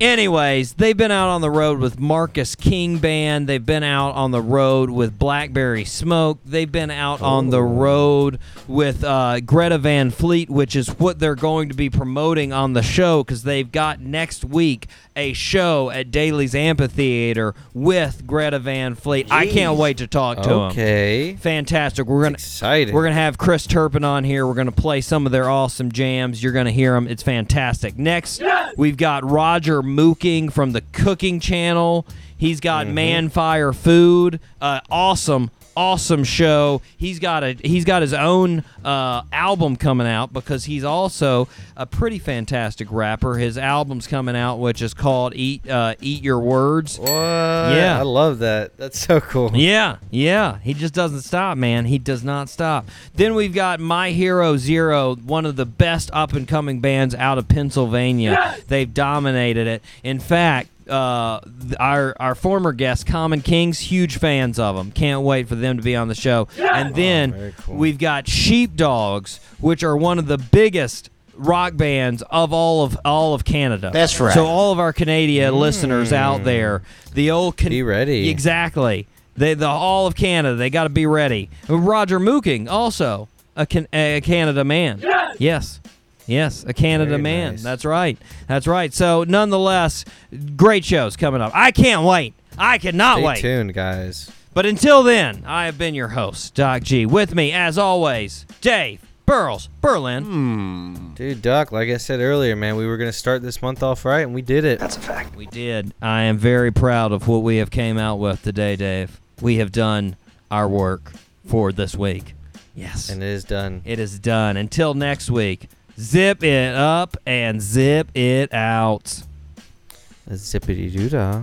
anyways, they've been out on the road with Marcus King Band. They've been out on the road with Blackberry Smoke. They've been out on the road with uh, Greta Van Fleet, which is what they're going to be promoting on the show because they've got next week a show at Daily's Amphitheater with Greta Van Fleet. I can't wait to talk to them. Okay. Fantastic. We're gonna Excited. we're gonna have Chris Turpin on here. We're gonna play some of their awesome jams. You're gonna hear them. It's fantastic. Next, we've got Roger Mooking from the Cooking Channel. He's got Mm-hmm. Man Fire Food. Uh, awesome, awesome show. He's got a he's got his own uh, album coming out because he's also a pretty fantastic rapper. His album's coming out, which is called Eat uh, Eat Your Words. What? Yeah. I love that. That's so cool. Yeah, yeah. He just doesn't stop, man. He does not stop. Then we've got My Hero Zero, one of the best up and coming bands out of Pennsylvania. They've dominated it. In fact, uh, our our former guest, Common Kings, huge fans of them. Can't wait for them to be on the show. And then very cool. we've got Sheepdogs, which are one of the biggest rock bands of all of all of Canada. That's right. So all of our Canadian listeners out there, the old Can- Be ready. Exactly. They, the all of Canada, they got to be ready. Roger Mooking, also a, can, a Canada man. Yes. Yes, a Canada Very man. nice. That's right. That's right. So, nonetheless, great shows coming up. I can't wait. I cannot wait. Stay wait. tuned, guys. But until then, I have been your host, Doc G. With me, as always, Dave Burles Berlin. Hmm. Dude, Doc, like I said earlier, man, we were gonna start this month off right, and we did it. That's a fact. We did. I am very proud of what we have came out with today, Dave. We have done our work for this week. Yes. And it is done. It is done. Until next week, zip it up and zip it out. Zippity doo dah.